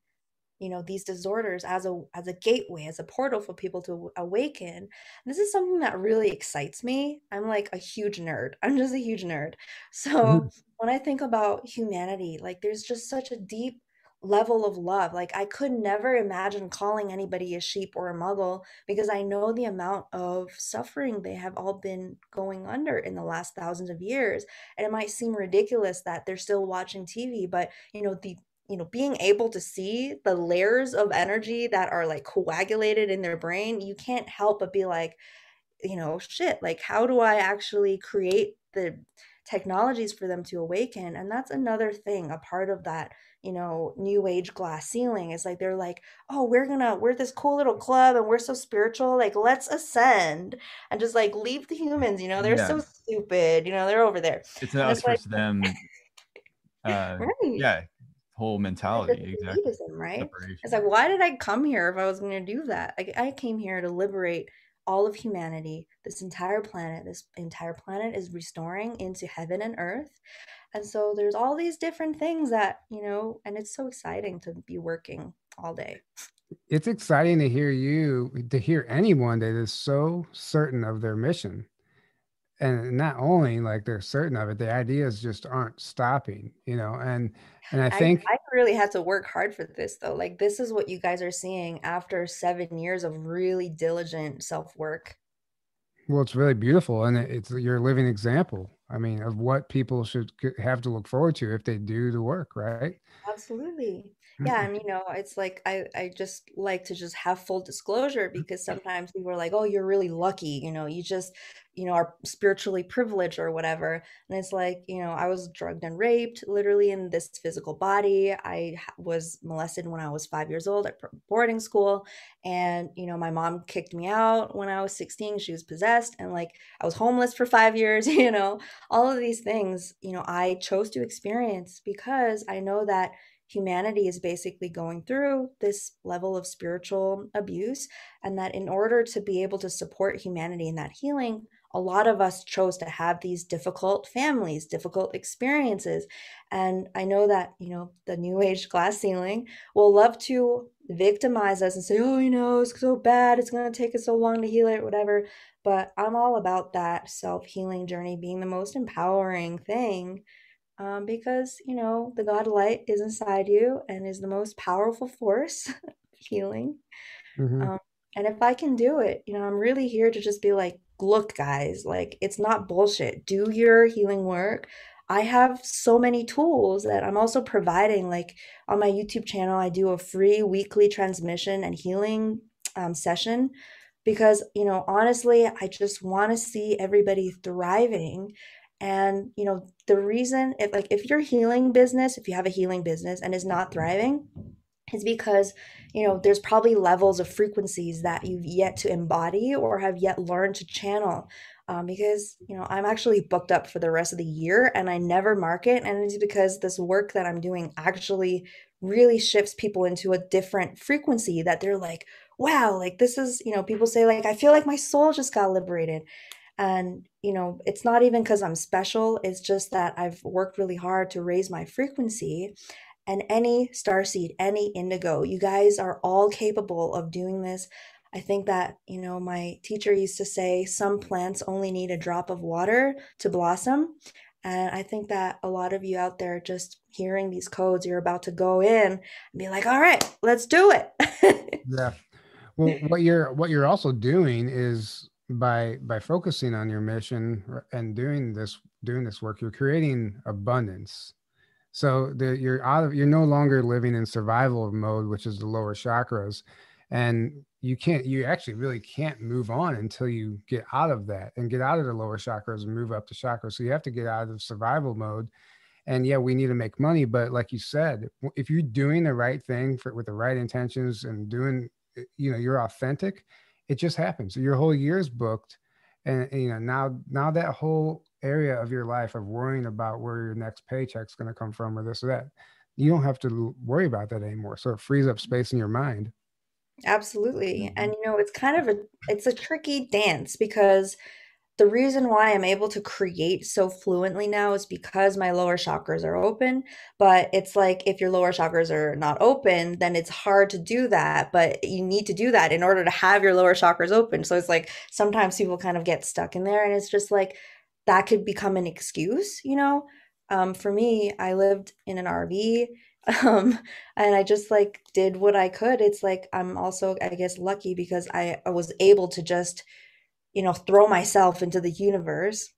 you know these disorders as a as a gateway as a portal for people to awaken this is something that really excites me i'm like a huge nerd i'm just a huge nerd so mm-hmm. when i think about humanity like there's just such a deep level of love like i could never imagine calling anybody a sheep or a muggle because i know the amount of suffering they have all been going under in the last thousands of years and it might seem ridiculous that they're still watching tv but you know the you know being able to see the layers of energy that are like coagulated in their brain you can't help but be like you know shit like how do i actually create the technologies for them to awaken? And that's another thing a part of that you know new age glass ceiling is like they're like oh we're gonna we're this cool little club and we're so spiritual like let's ascend and just like leave the humans you know they're yeah. so stupid you know they're over there it's not us like, them uh, right. yeah whole mentality exactly right Separation. it's like why did i come here if i was to do that like i came here to liberate all of humanity this entire planet this entire planet is restoring into heaven and earth and so there's all these different things that you know and it's so exciting to be working all day. It's exciting to hear you to hear anyone that is so certain of their mission. And not only like they're certain of it the ideas just aren't stopping you know and and i think I, I, really had to work hard for this though. Like this is what you guys are seeing after seven years of really diligent self-work. Well it's really beautiful and it's your living example i mean of what people should have to look forward to if they do the work right? Absolutely yeah mm-hmm. and you know it's like i i just like to just have full disclosure mm, because sometimes people are like oh you're really lucky you know you just you know are spiritually privileged or whatever and it's like you know i was drugged and raped literally in this physical body. I was molested when i was five years old at boarding school and you know my mom kicked me out when i was 16 she was possessed and like i was homeless for five years you know? All of these things you know i chose to experience because i know that humanity is basically going through this level of spiritual abuse and that in order to be able to support humanity in that healing a lot of us chose to have these difficult families, difficult experiences. And I know that, you know, the new age glass ceiling will love to victimize us and say, oh, you know, it's so bad. It's going to take us so long to heal it, whatever. But I'm all about that self healing journey being the most empowering thing um, because, you know, the God light is inside you and is the most powerful force healing. Mm-hmm. Um, and if I can do it, you know, I'm really here to just be like, look, guys, like it's not bullshit. Do your healing work. I have so many tools that I'm also providing. Like on my YouTube channel, I do a free weekly transmission and healing um, session because, you know, honestly, I just want to see everybody thriving. And, you know, the reason, if like, if your healing business, if you have a healing business and is not thriving, is because you know there's probably levels of frequencies that you've yet to embody or have yet learned to channel. Um, because you know i'm actually booked up for the rest of the year and i never market. And it's because this work that i'm doing actually really shifts people into a different frequency that they're like wow like this is you know people say like i feel like my soul just got liberated and you know it's not even because i'm special it's just that i've worked really hard to raise my frequency and any starseed, any indigo. You guys are all capable of doing this. I think that, you know, my teacher used to say some plants only need a drop of water to blossom. And I think that a lot of you out there just hearing these codes, you're about to go in and be like, all right, let's do it. yeah. Well, what you're what you're also doing is by by focusing on your mission and doing this doing this work, you're creating abundance. So the, you're out of you're no longer living in survival mode, which is the lower chakras, and you can't you actually really can't move on until you get out of that and get out of the lower chakras and move up the chakras. So you have to get out of survival mode. And yeah we need to make money but like you said if you're doing the right thing for, with the right intentions and doing eh, you know you're authentic it just happens your whole year's booked and, and you know now now that whole area of your life of worrying about where your next paycheck's going to come from or this or that you don't have to worry about that anymore. So it frees up space in your mind. Absolutely. Mm-hmm. And you know, it's kind of a it's a tricky dance because the reason why I'm able to create so fluently now is because my lower chakras are open. But it's like if your lower chakras are not open, then it's hard to do that. But you need to do that in order to have your lower chakras open. So it's like sometimes people kind of get stuck in there, and it's just like that could become an excuse, you know? Um, for me, I lived in an RV um and i just like did what i could it's like i'm also i guess lucky because i, I was able to just you know throw myself into the universe.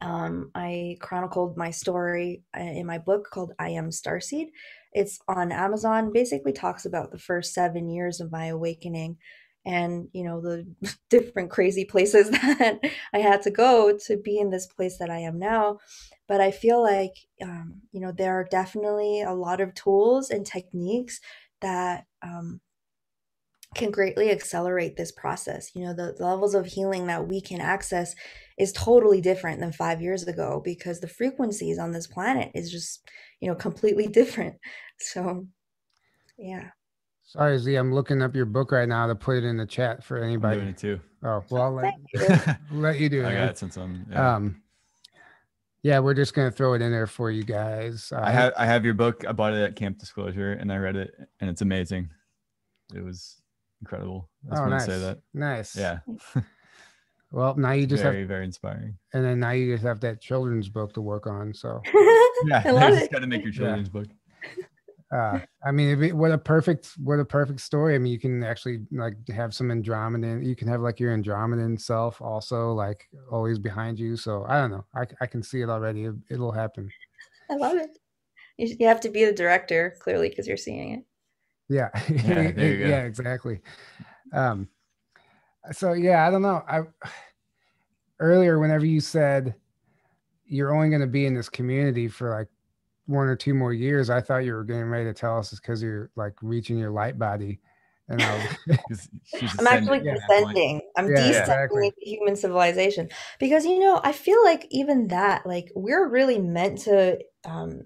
Um i chronicled my story uh, in my book called i am starseed. It's on amazon basically talks about the first seven years of my awakening and you know the different crazy places that i had to go to be in this place that i am now. But i feel like um, you know there are definitely a lot of tools and techniques that um, can greatly accelerate this process you know the, the levels of healing that we can access is totally different than five years ago because the frequencies on this planet is just you know completely different so yeah Sorry, Z, I'm looking up your book right now to put it in the chat for anybody. I'm doing it too. Oh, well, I'll let, you. let you do it. I got it since I'm. Yeah. Um, yeah, we're just gonna throw it in there for you guys. Uh, I have I have your book. I bought it at Camp Disclosure, and I read it, and it's amazing. It was incredible. I just oh, nice. say that. Nice. Yeah. well, now you just very have, very inspiring. and then now you just have that children's book to work on. So Yeah, I love just got to make your children's book. uh i mean it'd be- what a perfect what a perfect story i mean you can actually like have some andromedan you can have like your andromedan self also like always behind you so i don't know i, I can see it already it, it'll happen i love it you, you have to be the director clearly because you're seeing it yeah Yeah, there you go. yeah exactly um so yeah i don't know i earlier whenever you said you're only going to be in this community for like one or two more years i thought you were getting ready to tell us it's because you're like reaching your light body and i was 'Cause she's I'm actually ascending at descending. I'm Yeah, descending exactly. human civilization because you know I feel like even that like we're really meant to um,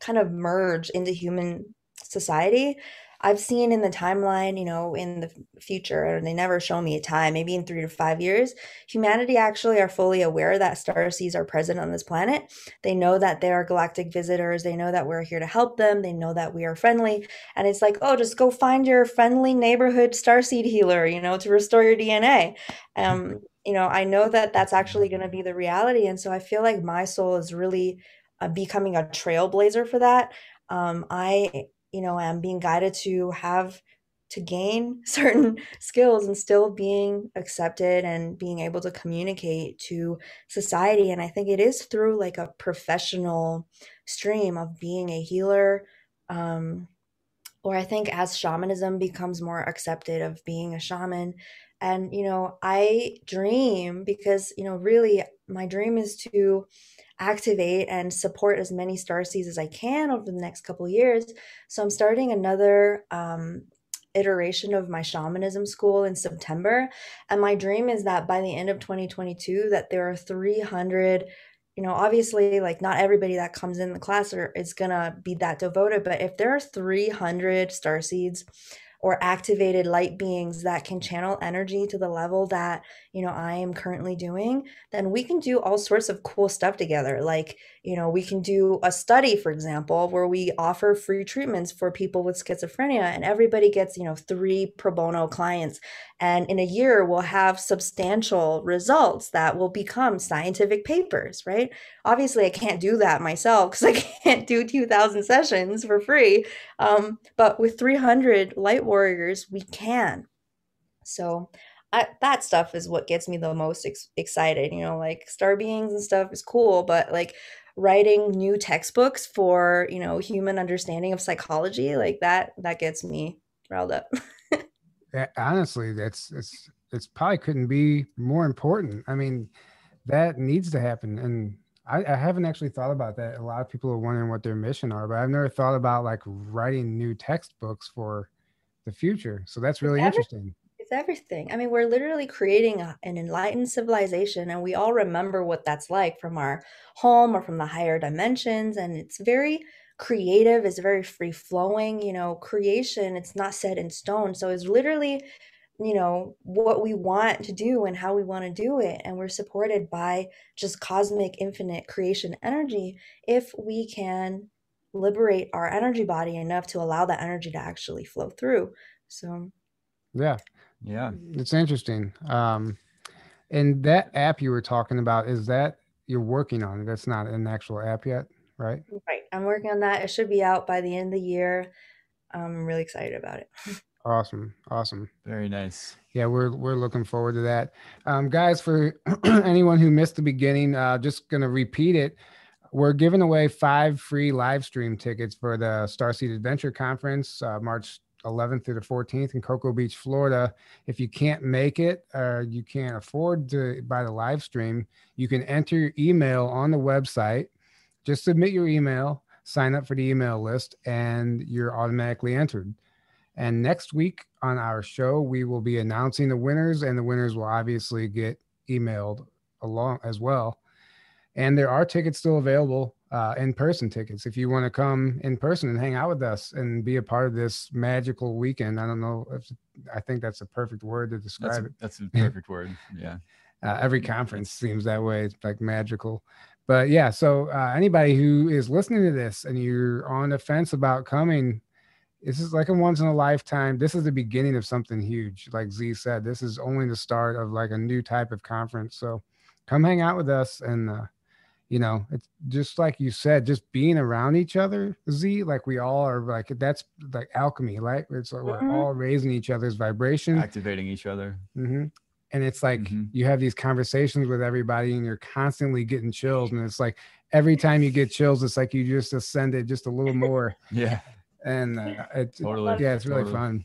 kind of merge into human society. I've seen in the timeline, you know, in the future, and they never show me a time, maybe in three to five years, humanity actually are fully aware that star seeds are present on this planet. They know that they are galactic visitors. They know that we're here to help them. They know that we are friendly. And it's like, oh, just go find your friendly neighborhood star seed healer, you know, to restore your DNA. Um, you know, I know that that's actually going to be the reality. And so I feel like my soul is really uh, becoming a trailblazer for that. Um, I, you know, am being guided to have to gain certain skills and still being accepted and being able to communicate to society. And I think it is through like a professional stream of being a healer. Um, or I think as shamanism becomes more accepted of being a shaman. And, you know, I dream because, you know, really my dream is to activate and support as many star seeds as I can over the next couple years. So I'm starting another um, iteration of my shamanism school in September. And my dream is that by the end of 2022, that there are 300 you know obviously like not everybody that comes in the class or is gonna be that devoted but if there are 300 star seeds or activated light beings that can channel energy to the level that you know i am currently doing then we can do all sorts of cool stuff together. Like you know we can do a study for example where we offer free treatments for people with schizophrenia and everybody gets you know three pro bono clients. And in a year we'll have substantial results that will become scientific papers right? Obviously i can't do that myself because i can't do 2000 sessions for free um, but with 300 light warriors we can. So I, that stuff is what gets me the most ex- excited you know like star beings and stuff is cool but like writing new textbooks for, you know, human understanding of psychology, like that, that gets me riled up. Eh, honestly, that's it's it's probably couldn't be more important. I mean, that needs to happen, and I, I haven't actually thought about that. A lot of people are wondering what their mission are, but I've never thought about like writing new textbooks for the future. So that's really interesting it's everything. I mean, we're literally creating a, an enlightened civilization, and we all remember what that's like from our home or from the higher dimensions. And it's very creative, it's very free flowing. You know, creation, it's not set in stone. So it's literally, you know, what we want to do and how we want to do it. And we're supported by just cosmic, infinite creation energy if we can liberate our energy body enough to allow that energy to actually flow through. So, yeah. Yeah. It's interesting. Um, and that app you were talking about, is that you're working on it? That's not an actual app yet, right? Right. I'm working on that. It should be out by the end of the year. I'm really excited about it. Awesome. Awesome. Very nice. Yeah, we're we're looking forward to that. Um, guys, for anyone who missed the beginning, uh, just gonna repeat it. We're giving away five free live stream tickets for the Starseed Adventure Conference, uh, March 11th through the 14th in Cocoa Beach, Florida. If you can't make it or you can't afford to buy the live stream, you can enter your email on the website. Just submit your email, sign up for the email list, and you're automatically entered. And next week on our show, we will be announcing the winners, and the winners will obviously get emailed along as well. And there are tickets still available uh, in-person tickets if you want to come in person and hang out with us and be a part of this magical weekend. I don't know if I think that's a perfect word to describe that's it. That's a perfect word. Yeah. Uh, every conference seems that way. It's like magical. But yeah, so uh, anybody who is listening to this and you're on the fence about coming, this is like a once in a lifetime. This is the beginning of something huge. Like Z said, this is only the start of like a new type of conference. So come hang out with us and uh, you know it's just like you said just being around each other z like we all are like that's like alchemy right it's like mm-hmm. we're all raising each other's vibration activating each other mm-hmm. and it's like mm-hmm. you have these conversations with everybody and you're constantly getting chills and it's like every time you get chills it's like you just ascend it just a little more yeah and uh, it, totally. yeah it's really totally. fun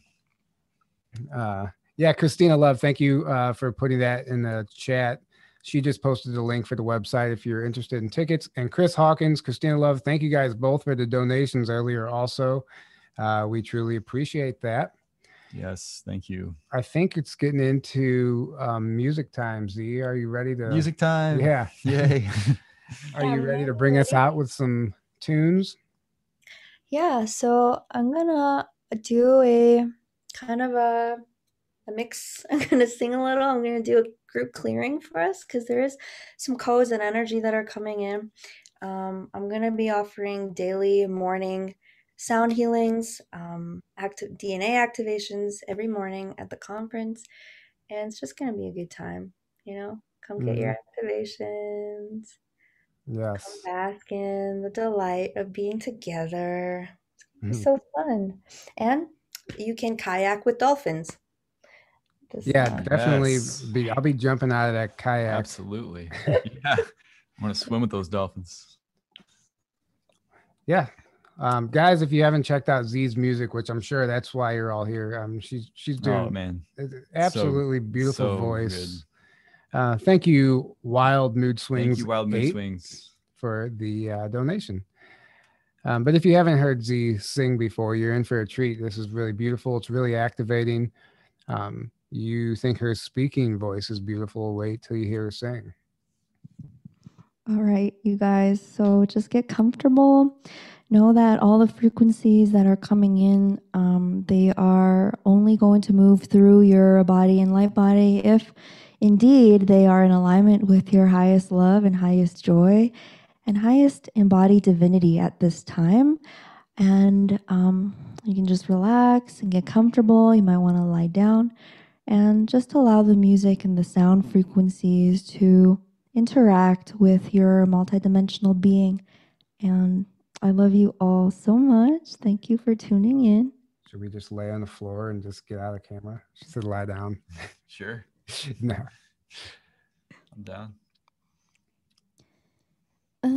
uh yeah christina love thank you uh for putting that in the chat she just posted the link for the website if you're interested in tickets. And Chris Hawkins, Christina Love, thank you guys both for the donations earlier. Also, uh, we truly appreciate that. Yes, thank you. I think it's getting into um, music time. Z, are you ready to music time? Yeah, yay! are you ready to bring us out with some tunes? Yeah, so I'm gonna do a kind of a a mix. I'm gonna sing a little. I'm gonna do a group clearing for us because there is some codes and energy that are coming in. Um, I'm going to be offering daily morning sound healings, um, active DNA activations every morning at the conference, and it's just going to be a good time. You know, come get mm-hmm. your activations. Yes. Come bask in the delight of being together. It's mm-hmm. so fun, and you can kayak with dolphins yeah, definitely. Yes. Be I'll be jumping out of that kayak. Absolutely. yeah, I want to swim with those dolphins. Yeah, um, guys, if you haven't checked out Z's music, which I'm sure that's why you're all here, um, she's she's doing oh, man, absolutely so, beautiful so voice. Uh, thank you, Wild Mood Swings. Thank you, Wild Mood Swings, for the uh, donation. Um, but if you haven't heard Z sing before, you're in for a treat. This is really beautiful. It's really activating. Um, you think her speaking voice is beautiful, wait till you hear her sing. All right, you guys. So just get comfortable. Know that all the frequencies that are coming in, um, they are only going to move through your body and light body if indeed they are in alignment with your highest love and highest joy and highest embodied divinity at this time. And um, you can just relax and get comfortable. You might want to lie down and just allow the music and the sound frequencies to interact with your multidimensional being. And I love you all so much. Thank you for tuning in. Should we just lay on the floor and just get out of camera? She said lie down. Sure. no. I'm down. Uh,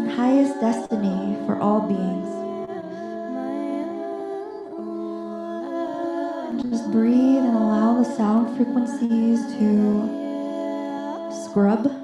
and highest destiny for all beings. And just breathe and allow the sound frequencies to scrub.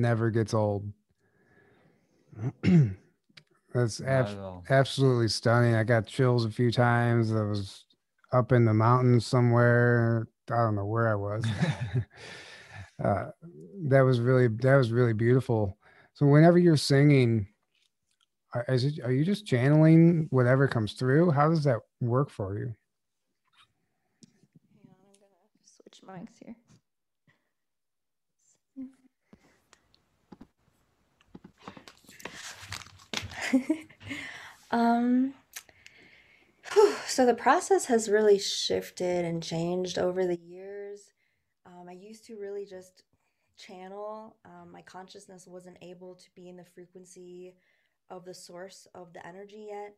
Never gets old. That's Not abs- at all. absolutely stunning. I got chills a few times. I was up in the mountains somewhere. I don't know where I was. uh, that was really that was really beautiful. So whenever you're singing, are, is it, are you just channeling whatever comes through? How does that work for you? Hang on, I'm gonna switch mics here. um, whew, so the process has really shifted and changed over the years. Um, I used to really just channel. Um, my consciousness wasn't able to be in the frequency of the source of the energy yet.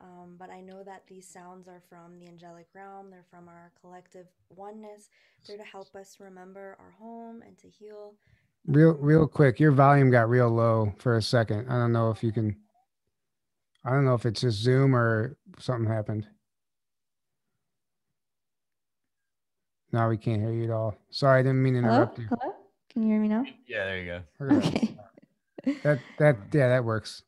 Um, but I know that these sounds are from the angelic realm. They're from our collective oneness. They're to help us remember our home and to heal. Real real quick, your volume got real low for a second. I don't know if you can I don't know if it's just Zoom or something happened. Now we can't hear you at all. Sorry, I didn't mean to Hello? interrupt you. Hello? Can you hear me now? Yeah, there you go. Okay. Okay. That that yeah, that works.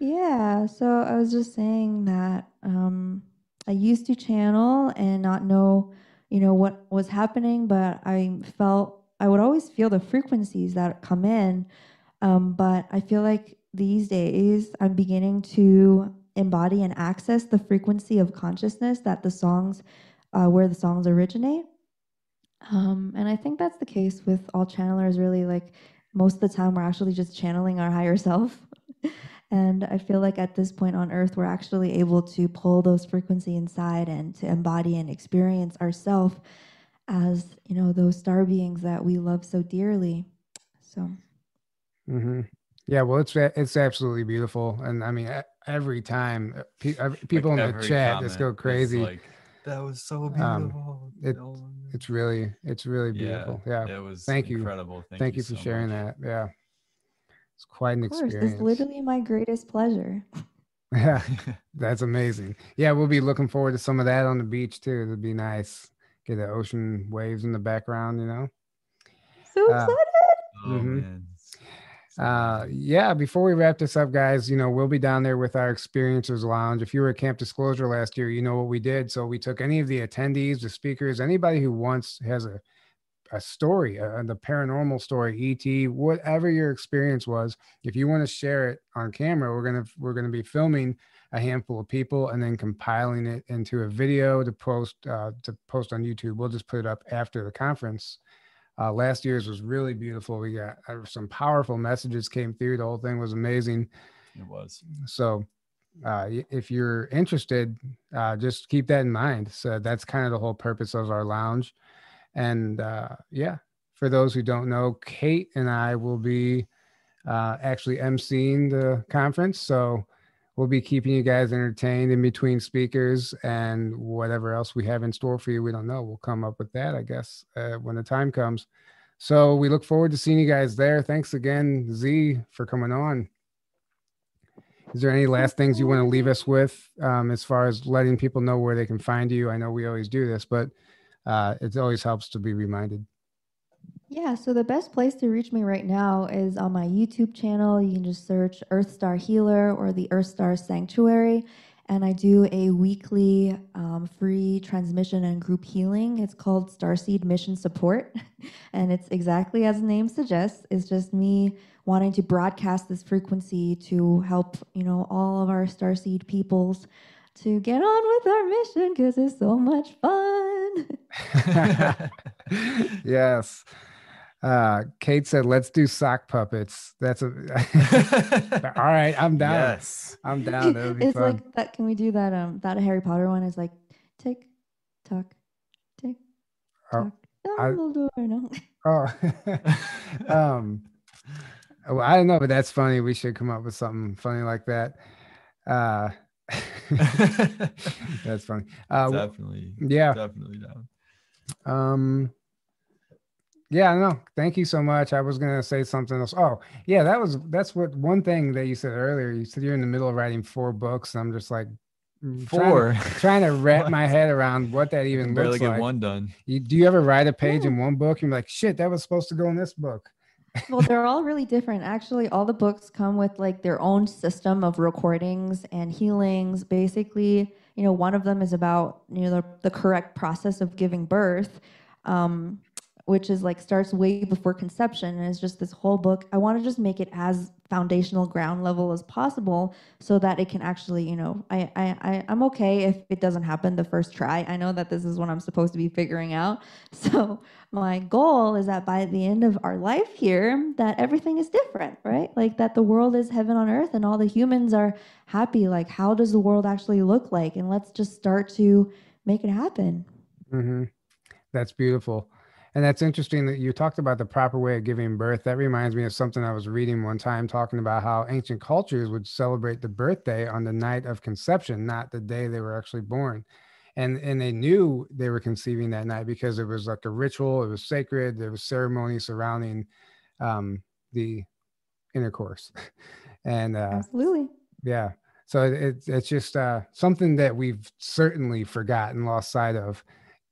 Yeah, so I was just saying that um, I used to channel and not know, you know, what was happening, but I felt I would always feel the frequencies that come in. Um, but I feel like these days I'm beginning to embody and access the frequency of consciousness that the songs, uh, where the songs originate. Um, and I think that's the case with all channelers, really. Like most of the time, we're actually just channeling our higher self. and I feel like at this point on earth, we're actually able to pull those frequency inside and to embody and experience ourself as, you know, those star beings that we love so dearly. So, hmm Yeah, well, it's it's absolutely beautiful, and I mean, every time uh, pe- ev- people in the chat just go crazy. Like that was so Um, beautiful. it- Oh, it's really, it's really beautiful. Yeah, it was Thank you. incredible. Thank, thank, you for so sharing much. that. Yeah, it's quite an of course, experience. it's literally my greatest pleasure. Yeah, that's amazing. Yeah, we'll be looking forward to some of that on the beach too. It'd be nice. Get the ocean waves in the background, you know. So Uh, excited. Oh Mhm. man. Uh, yeah, before we wrap this up, guys, you know, we'll be down there with our Experiencers Lounge. If you were at Camp Disclosure last year, you know what we did. So we took any of the attendees, the speakers, anybody who wants has a a story, uh, the paranormal story, ET, whatever your experience was. If you want to share it on camera, we're gonna we're gonna be filming a handful of people and then compiling it into a video to post uh, to post on YouTube. We'll just put it up after the conference. Uh, last year's was really beautiful. We got uh, some powerful messages came through. The whole thing was amazing. it was. So, uh, if you're interested, uh, just keep that in mind. So that's kind of the whole purpose of our lounge. And uh, yeah, for those who don't know, Kate and I will be uh, actually emceeing the conference. So we'll be keeping you guys entertained in between speakers and whatever else we have in store for you. We don't know. We'll come up with that, I guess, uh, when the time comes. So we look forward to seeing you guys there. Thanks again, Z, for coming on. Is there any last things you want to leave us with um, as far as letting people know where they can find you? I know we always do this, but uh, it always helps to be reminded. Yeah, so the best place to reach me right now is on my YouTube channel. You can just search Earth Star Healer or the Earth Star Sanctuary. And I do a weekly um, free transmission and group healing. It's called Starseed Mission Support. and it's exactly as the name suggests. It's just me wanting to broadcast this frequency to help, you know, all of our Starseed peoples to get on with our mission because it's so much fun. yes. Uh, Kate said, let's do sock puppets. That's a all right. I'm down. Yes. I'm down. That be it's fun. like that. Can we do that? Um, that Harry Potter one is like tick, tock, tick, Oh, tock. I- No. oh, um, well, I don't know, but that's funny. We should come up with something funny like that. Uh, that's funny. Uh, definitely. yeah. Definitely down. Um, yeah, no, thank you so much. I was gonna say something else. Oh, yeah, that was that's what one thing that you said earlier. You said you're in the middle of writing four books. And I'm just like mm, trying to- Four. trying to wrap my head around what that even Barely looks get like. one done. You, do you ever write a page Yeah. in one book and be like, shit, that was supposed to go in this book? well, they're all really different. Actually, all the books come with like their own system of recordings and healings. Basically, you know, one of them is about you know the, the correct process of giving birth. Um, which is like starts way before conception and it's just this whole book. I want to just make it as foundational ground level as possible so that it can actually you know I, I i i'm okay if it doesn't happen the first try. I know that this is what i'm supposed to be figuring out. So my goal is that by the end of our life here that everything is different right? Like that the world is heaven on earth and all the humans are happy. Like how does the world actually look like? And let's just start to make it happen. Hmm That's beautiful. And that's interesting that you talked about the proper way of giving birth. That reminds me of something I was reading one time talking about how ancient cultures would celebrate the birthday on the night of conception, not the day they were actually born. And and they knew they were conceiving that night because it was like a ritual, it was sacred, there was ceremony surrounding um, the intercourse. and uh, absolutely yeah. So it, it's it's just uh, something that we've certainly forgotten, lost sight of.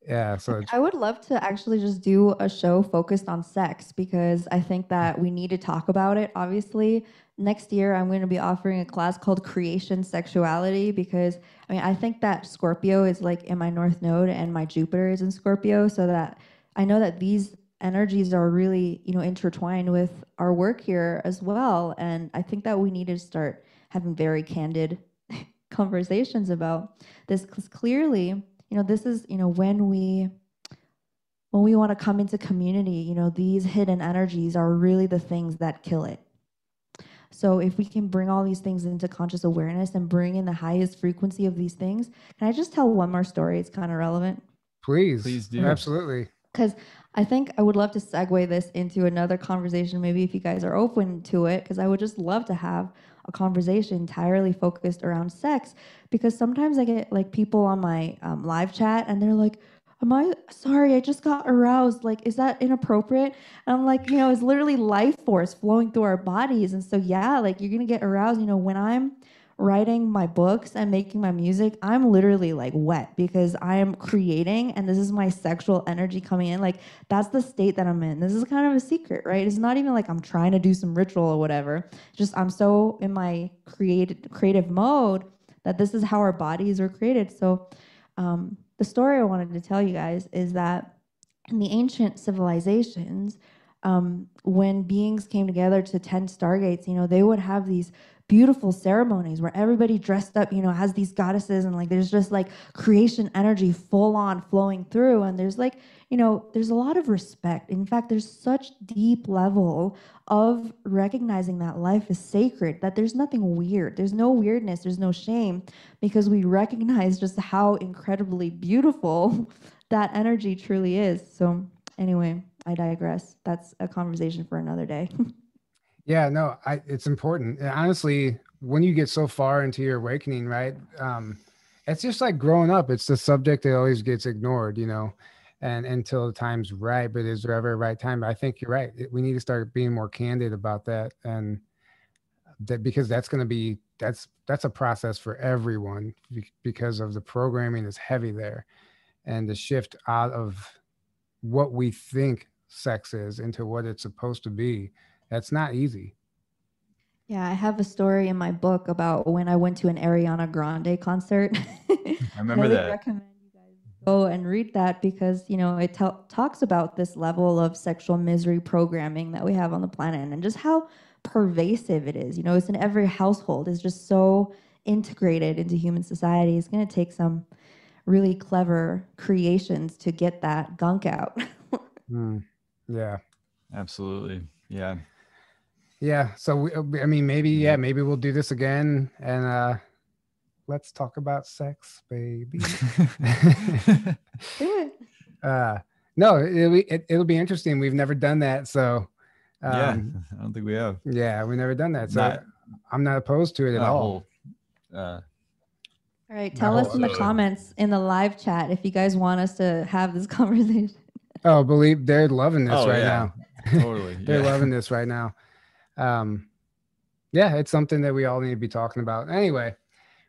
Yeah. So I would love to actually just do a show focused on sex because I think that we need to talk about it. Obviously, next year I'm going to be offering a class called Creation Sexuality because I mean, I think that Scorpio is like in my North Node and my Jupiter is in Scorpio. So that I know that these energies are really, you know, intertwined with our work here as well. And I think that we need to start having very candid conversations about this because clearly, you know, this is, you know, when we when we want to come into community, you know, these hidden energies are really the things that kill it. So if we can bring all these things into conscious awareness and bring in the highest frequency of these things, can I just tell one more story? It's kind of relevant. Please. Please do. Absolutely. Because I think I would love to segue this into another conversation, maybe if you guys are open to it, because I would just love to have a conversation entirely focused around sex. Because sometimes I get like people on my um, live chat and they're like, Am I sorry? I just got aroused. Like, is that inappropriate? And I'm like, you know, it's literally life force flowing through our bodies. And so, yeah, like you're going to get aroused. You know, when I'm writing my books and making my music, I'm literally like wet because I am creating and this is my sexual energy coming in. Like that's the state that I'm in. This is kind of a secret, right? It's not even like I'm trying to do some ritual or whatever. Just I'm so in my creative creative mode that this is how our bodies are created. So um, the story I wanted to tell you guys is that in the ancient civilizations, um, when beings came together to tend stargates, you know, they would have these beautiful ceremonies where everybody dressed up, you know, has these goddesses and like there's just like creation energy full on flowing through. And there's like, you know, there's a lot of respect. In fact, there's such deep level of recognizing that life is sacred, that there's nothing weird. There's no weirdness, there's no shame because we recognize just how incredibly beautiful that energy truly is. So, anyway, I digress. That's a conversation for another day. Yeah, no, I, it's important. And honestly, when you get so far into your awakening, right? Um, it's just like growing up. It's the subject that always gets ignored, you know, and until the time's right. But is there ever a right time? I think you're right. We need to start being more candid about that, and that because that's going to be that's that's a process for everyone because of the programming is heavy there, and the shift out of what we think sex is into what it's supposed to be that's not easy. Yeah, I have a story in my book about when I went to an Ariana Grande concert. I remember I would that. recommend you guys go and read that because you know it t- talks about this level of sexual misery programming that we have on the planet and just how pervasive it is. You know, it's in every household. It's just so integrated into human society. It's going to take some really clever creations to get that gunk out. Mm, yeah. Absolutely. Yeah. Yeah. So we, uh, I mean, maybe yeah, maybe we'll do this again, and uh let's talk about sex, baby. Uh, no, it'll be it, it'll be interesting. We've never done that, so yeah. um, I don't think we have. yeah, we've never done that. So Not- I'm not opposed to it at all. whole, uh, All right, tell us in the so- comments in the live chat if you guys want us to have this conversation. Oh, believe they're loving this Oh, right yeah. now. totally. they're yeah. loving this right now. Um, yeah, it's something that we all need to be talking about. Anyway,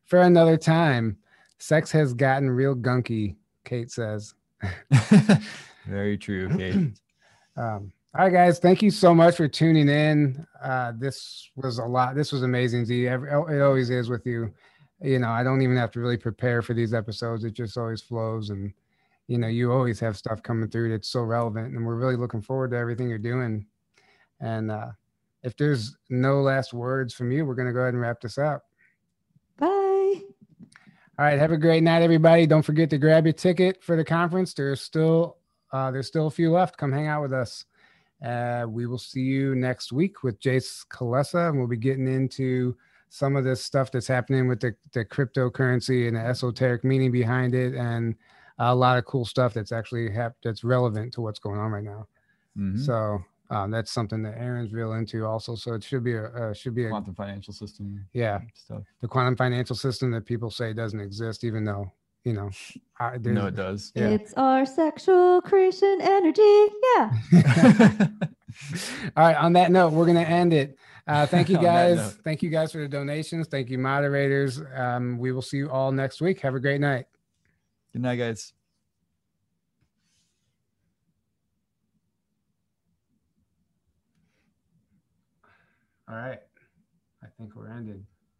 for another time, sex has gotten real gunky. Kate says. Very true, Kate. Um, all right, guys, thank you so much for tuning in. Uh, this was a lot. This was amazing, Z. It always is with you. You know, I don't even have to really prepare for these episodes. It just always flows, and you know, you always have stuff coming through that's so relevant, and we're really looking forward to everything you're doing. And uh, if there's no last words from you, we're gonna go ahead and wrap this up. Bye. All right, have a great night, everybody. Don't forget to grab your ticket for the conference. There's still uh, there's still a few left. Come hang out with us. Uh, we will see you next week with Jace Kalesa, and we'll be getting into some of this stuff that's happening with the, the cryptocurrency and the esoteric meaning behind it, and a lot of cool stuff that's actually hap- that's relevant to what's going on right now. Mhm. So um, that's something that Aaron's real into also. So it should be a uh, should be a Quantum financial system yeah stuff. the quantum financial system that people say doesn't exist, even though you know I, No, it does. Yeah. It's our sexual creation energy. Yeah. All right. On that note, we're going to end it. Uh, thank you guys. Thank you guys for the donations. Thank you, moderators. Um, we will see you all next week. Have a great night. Good night, guys. All right. I think we're ended.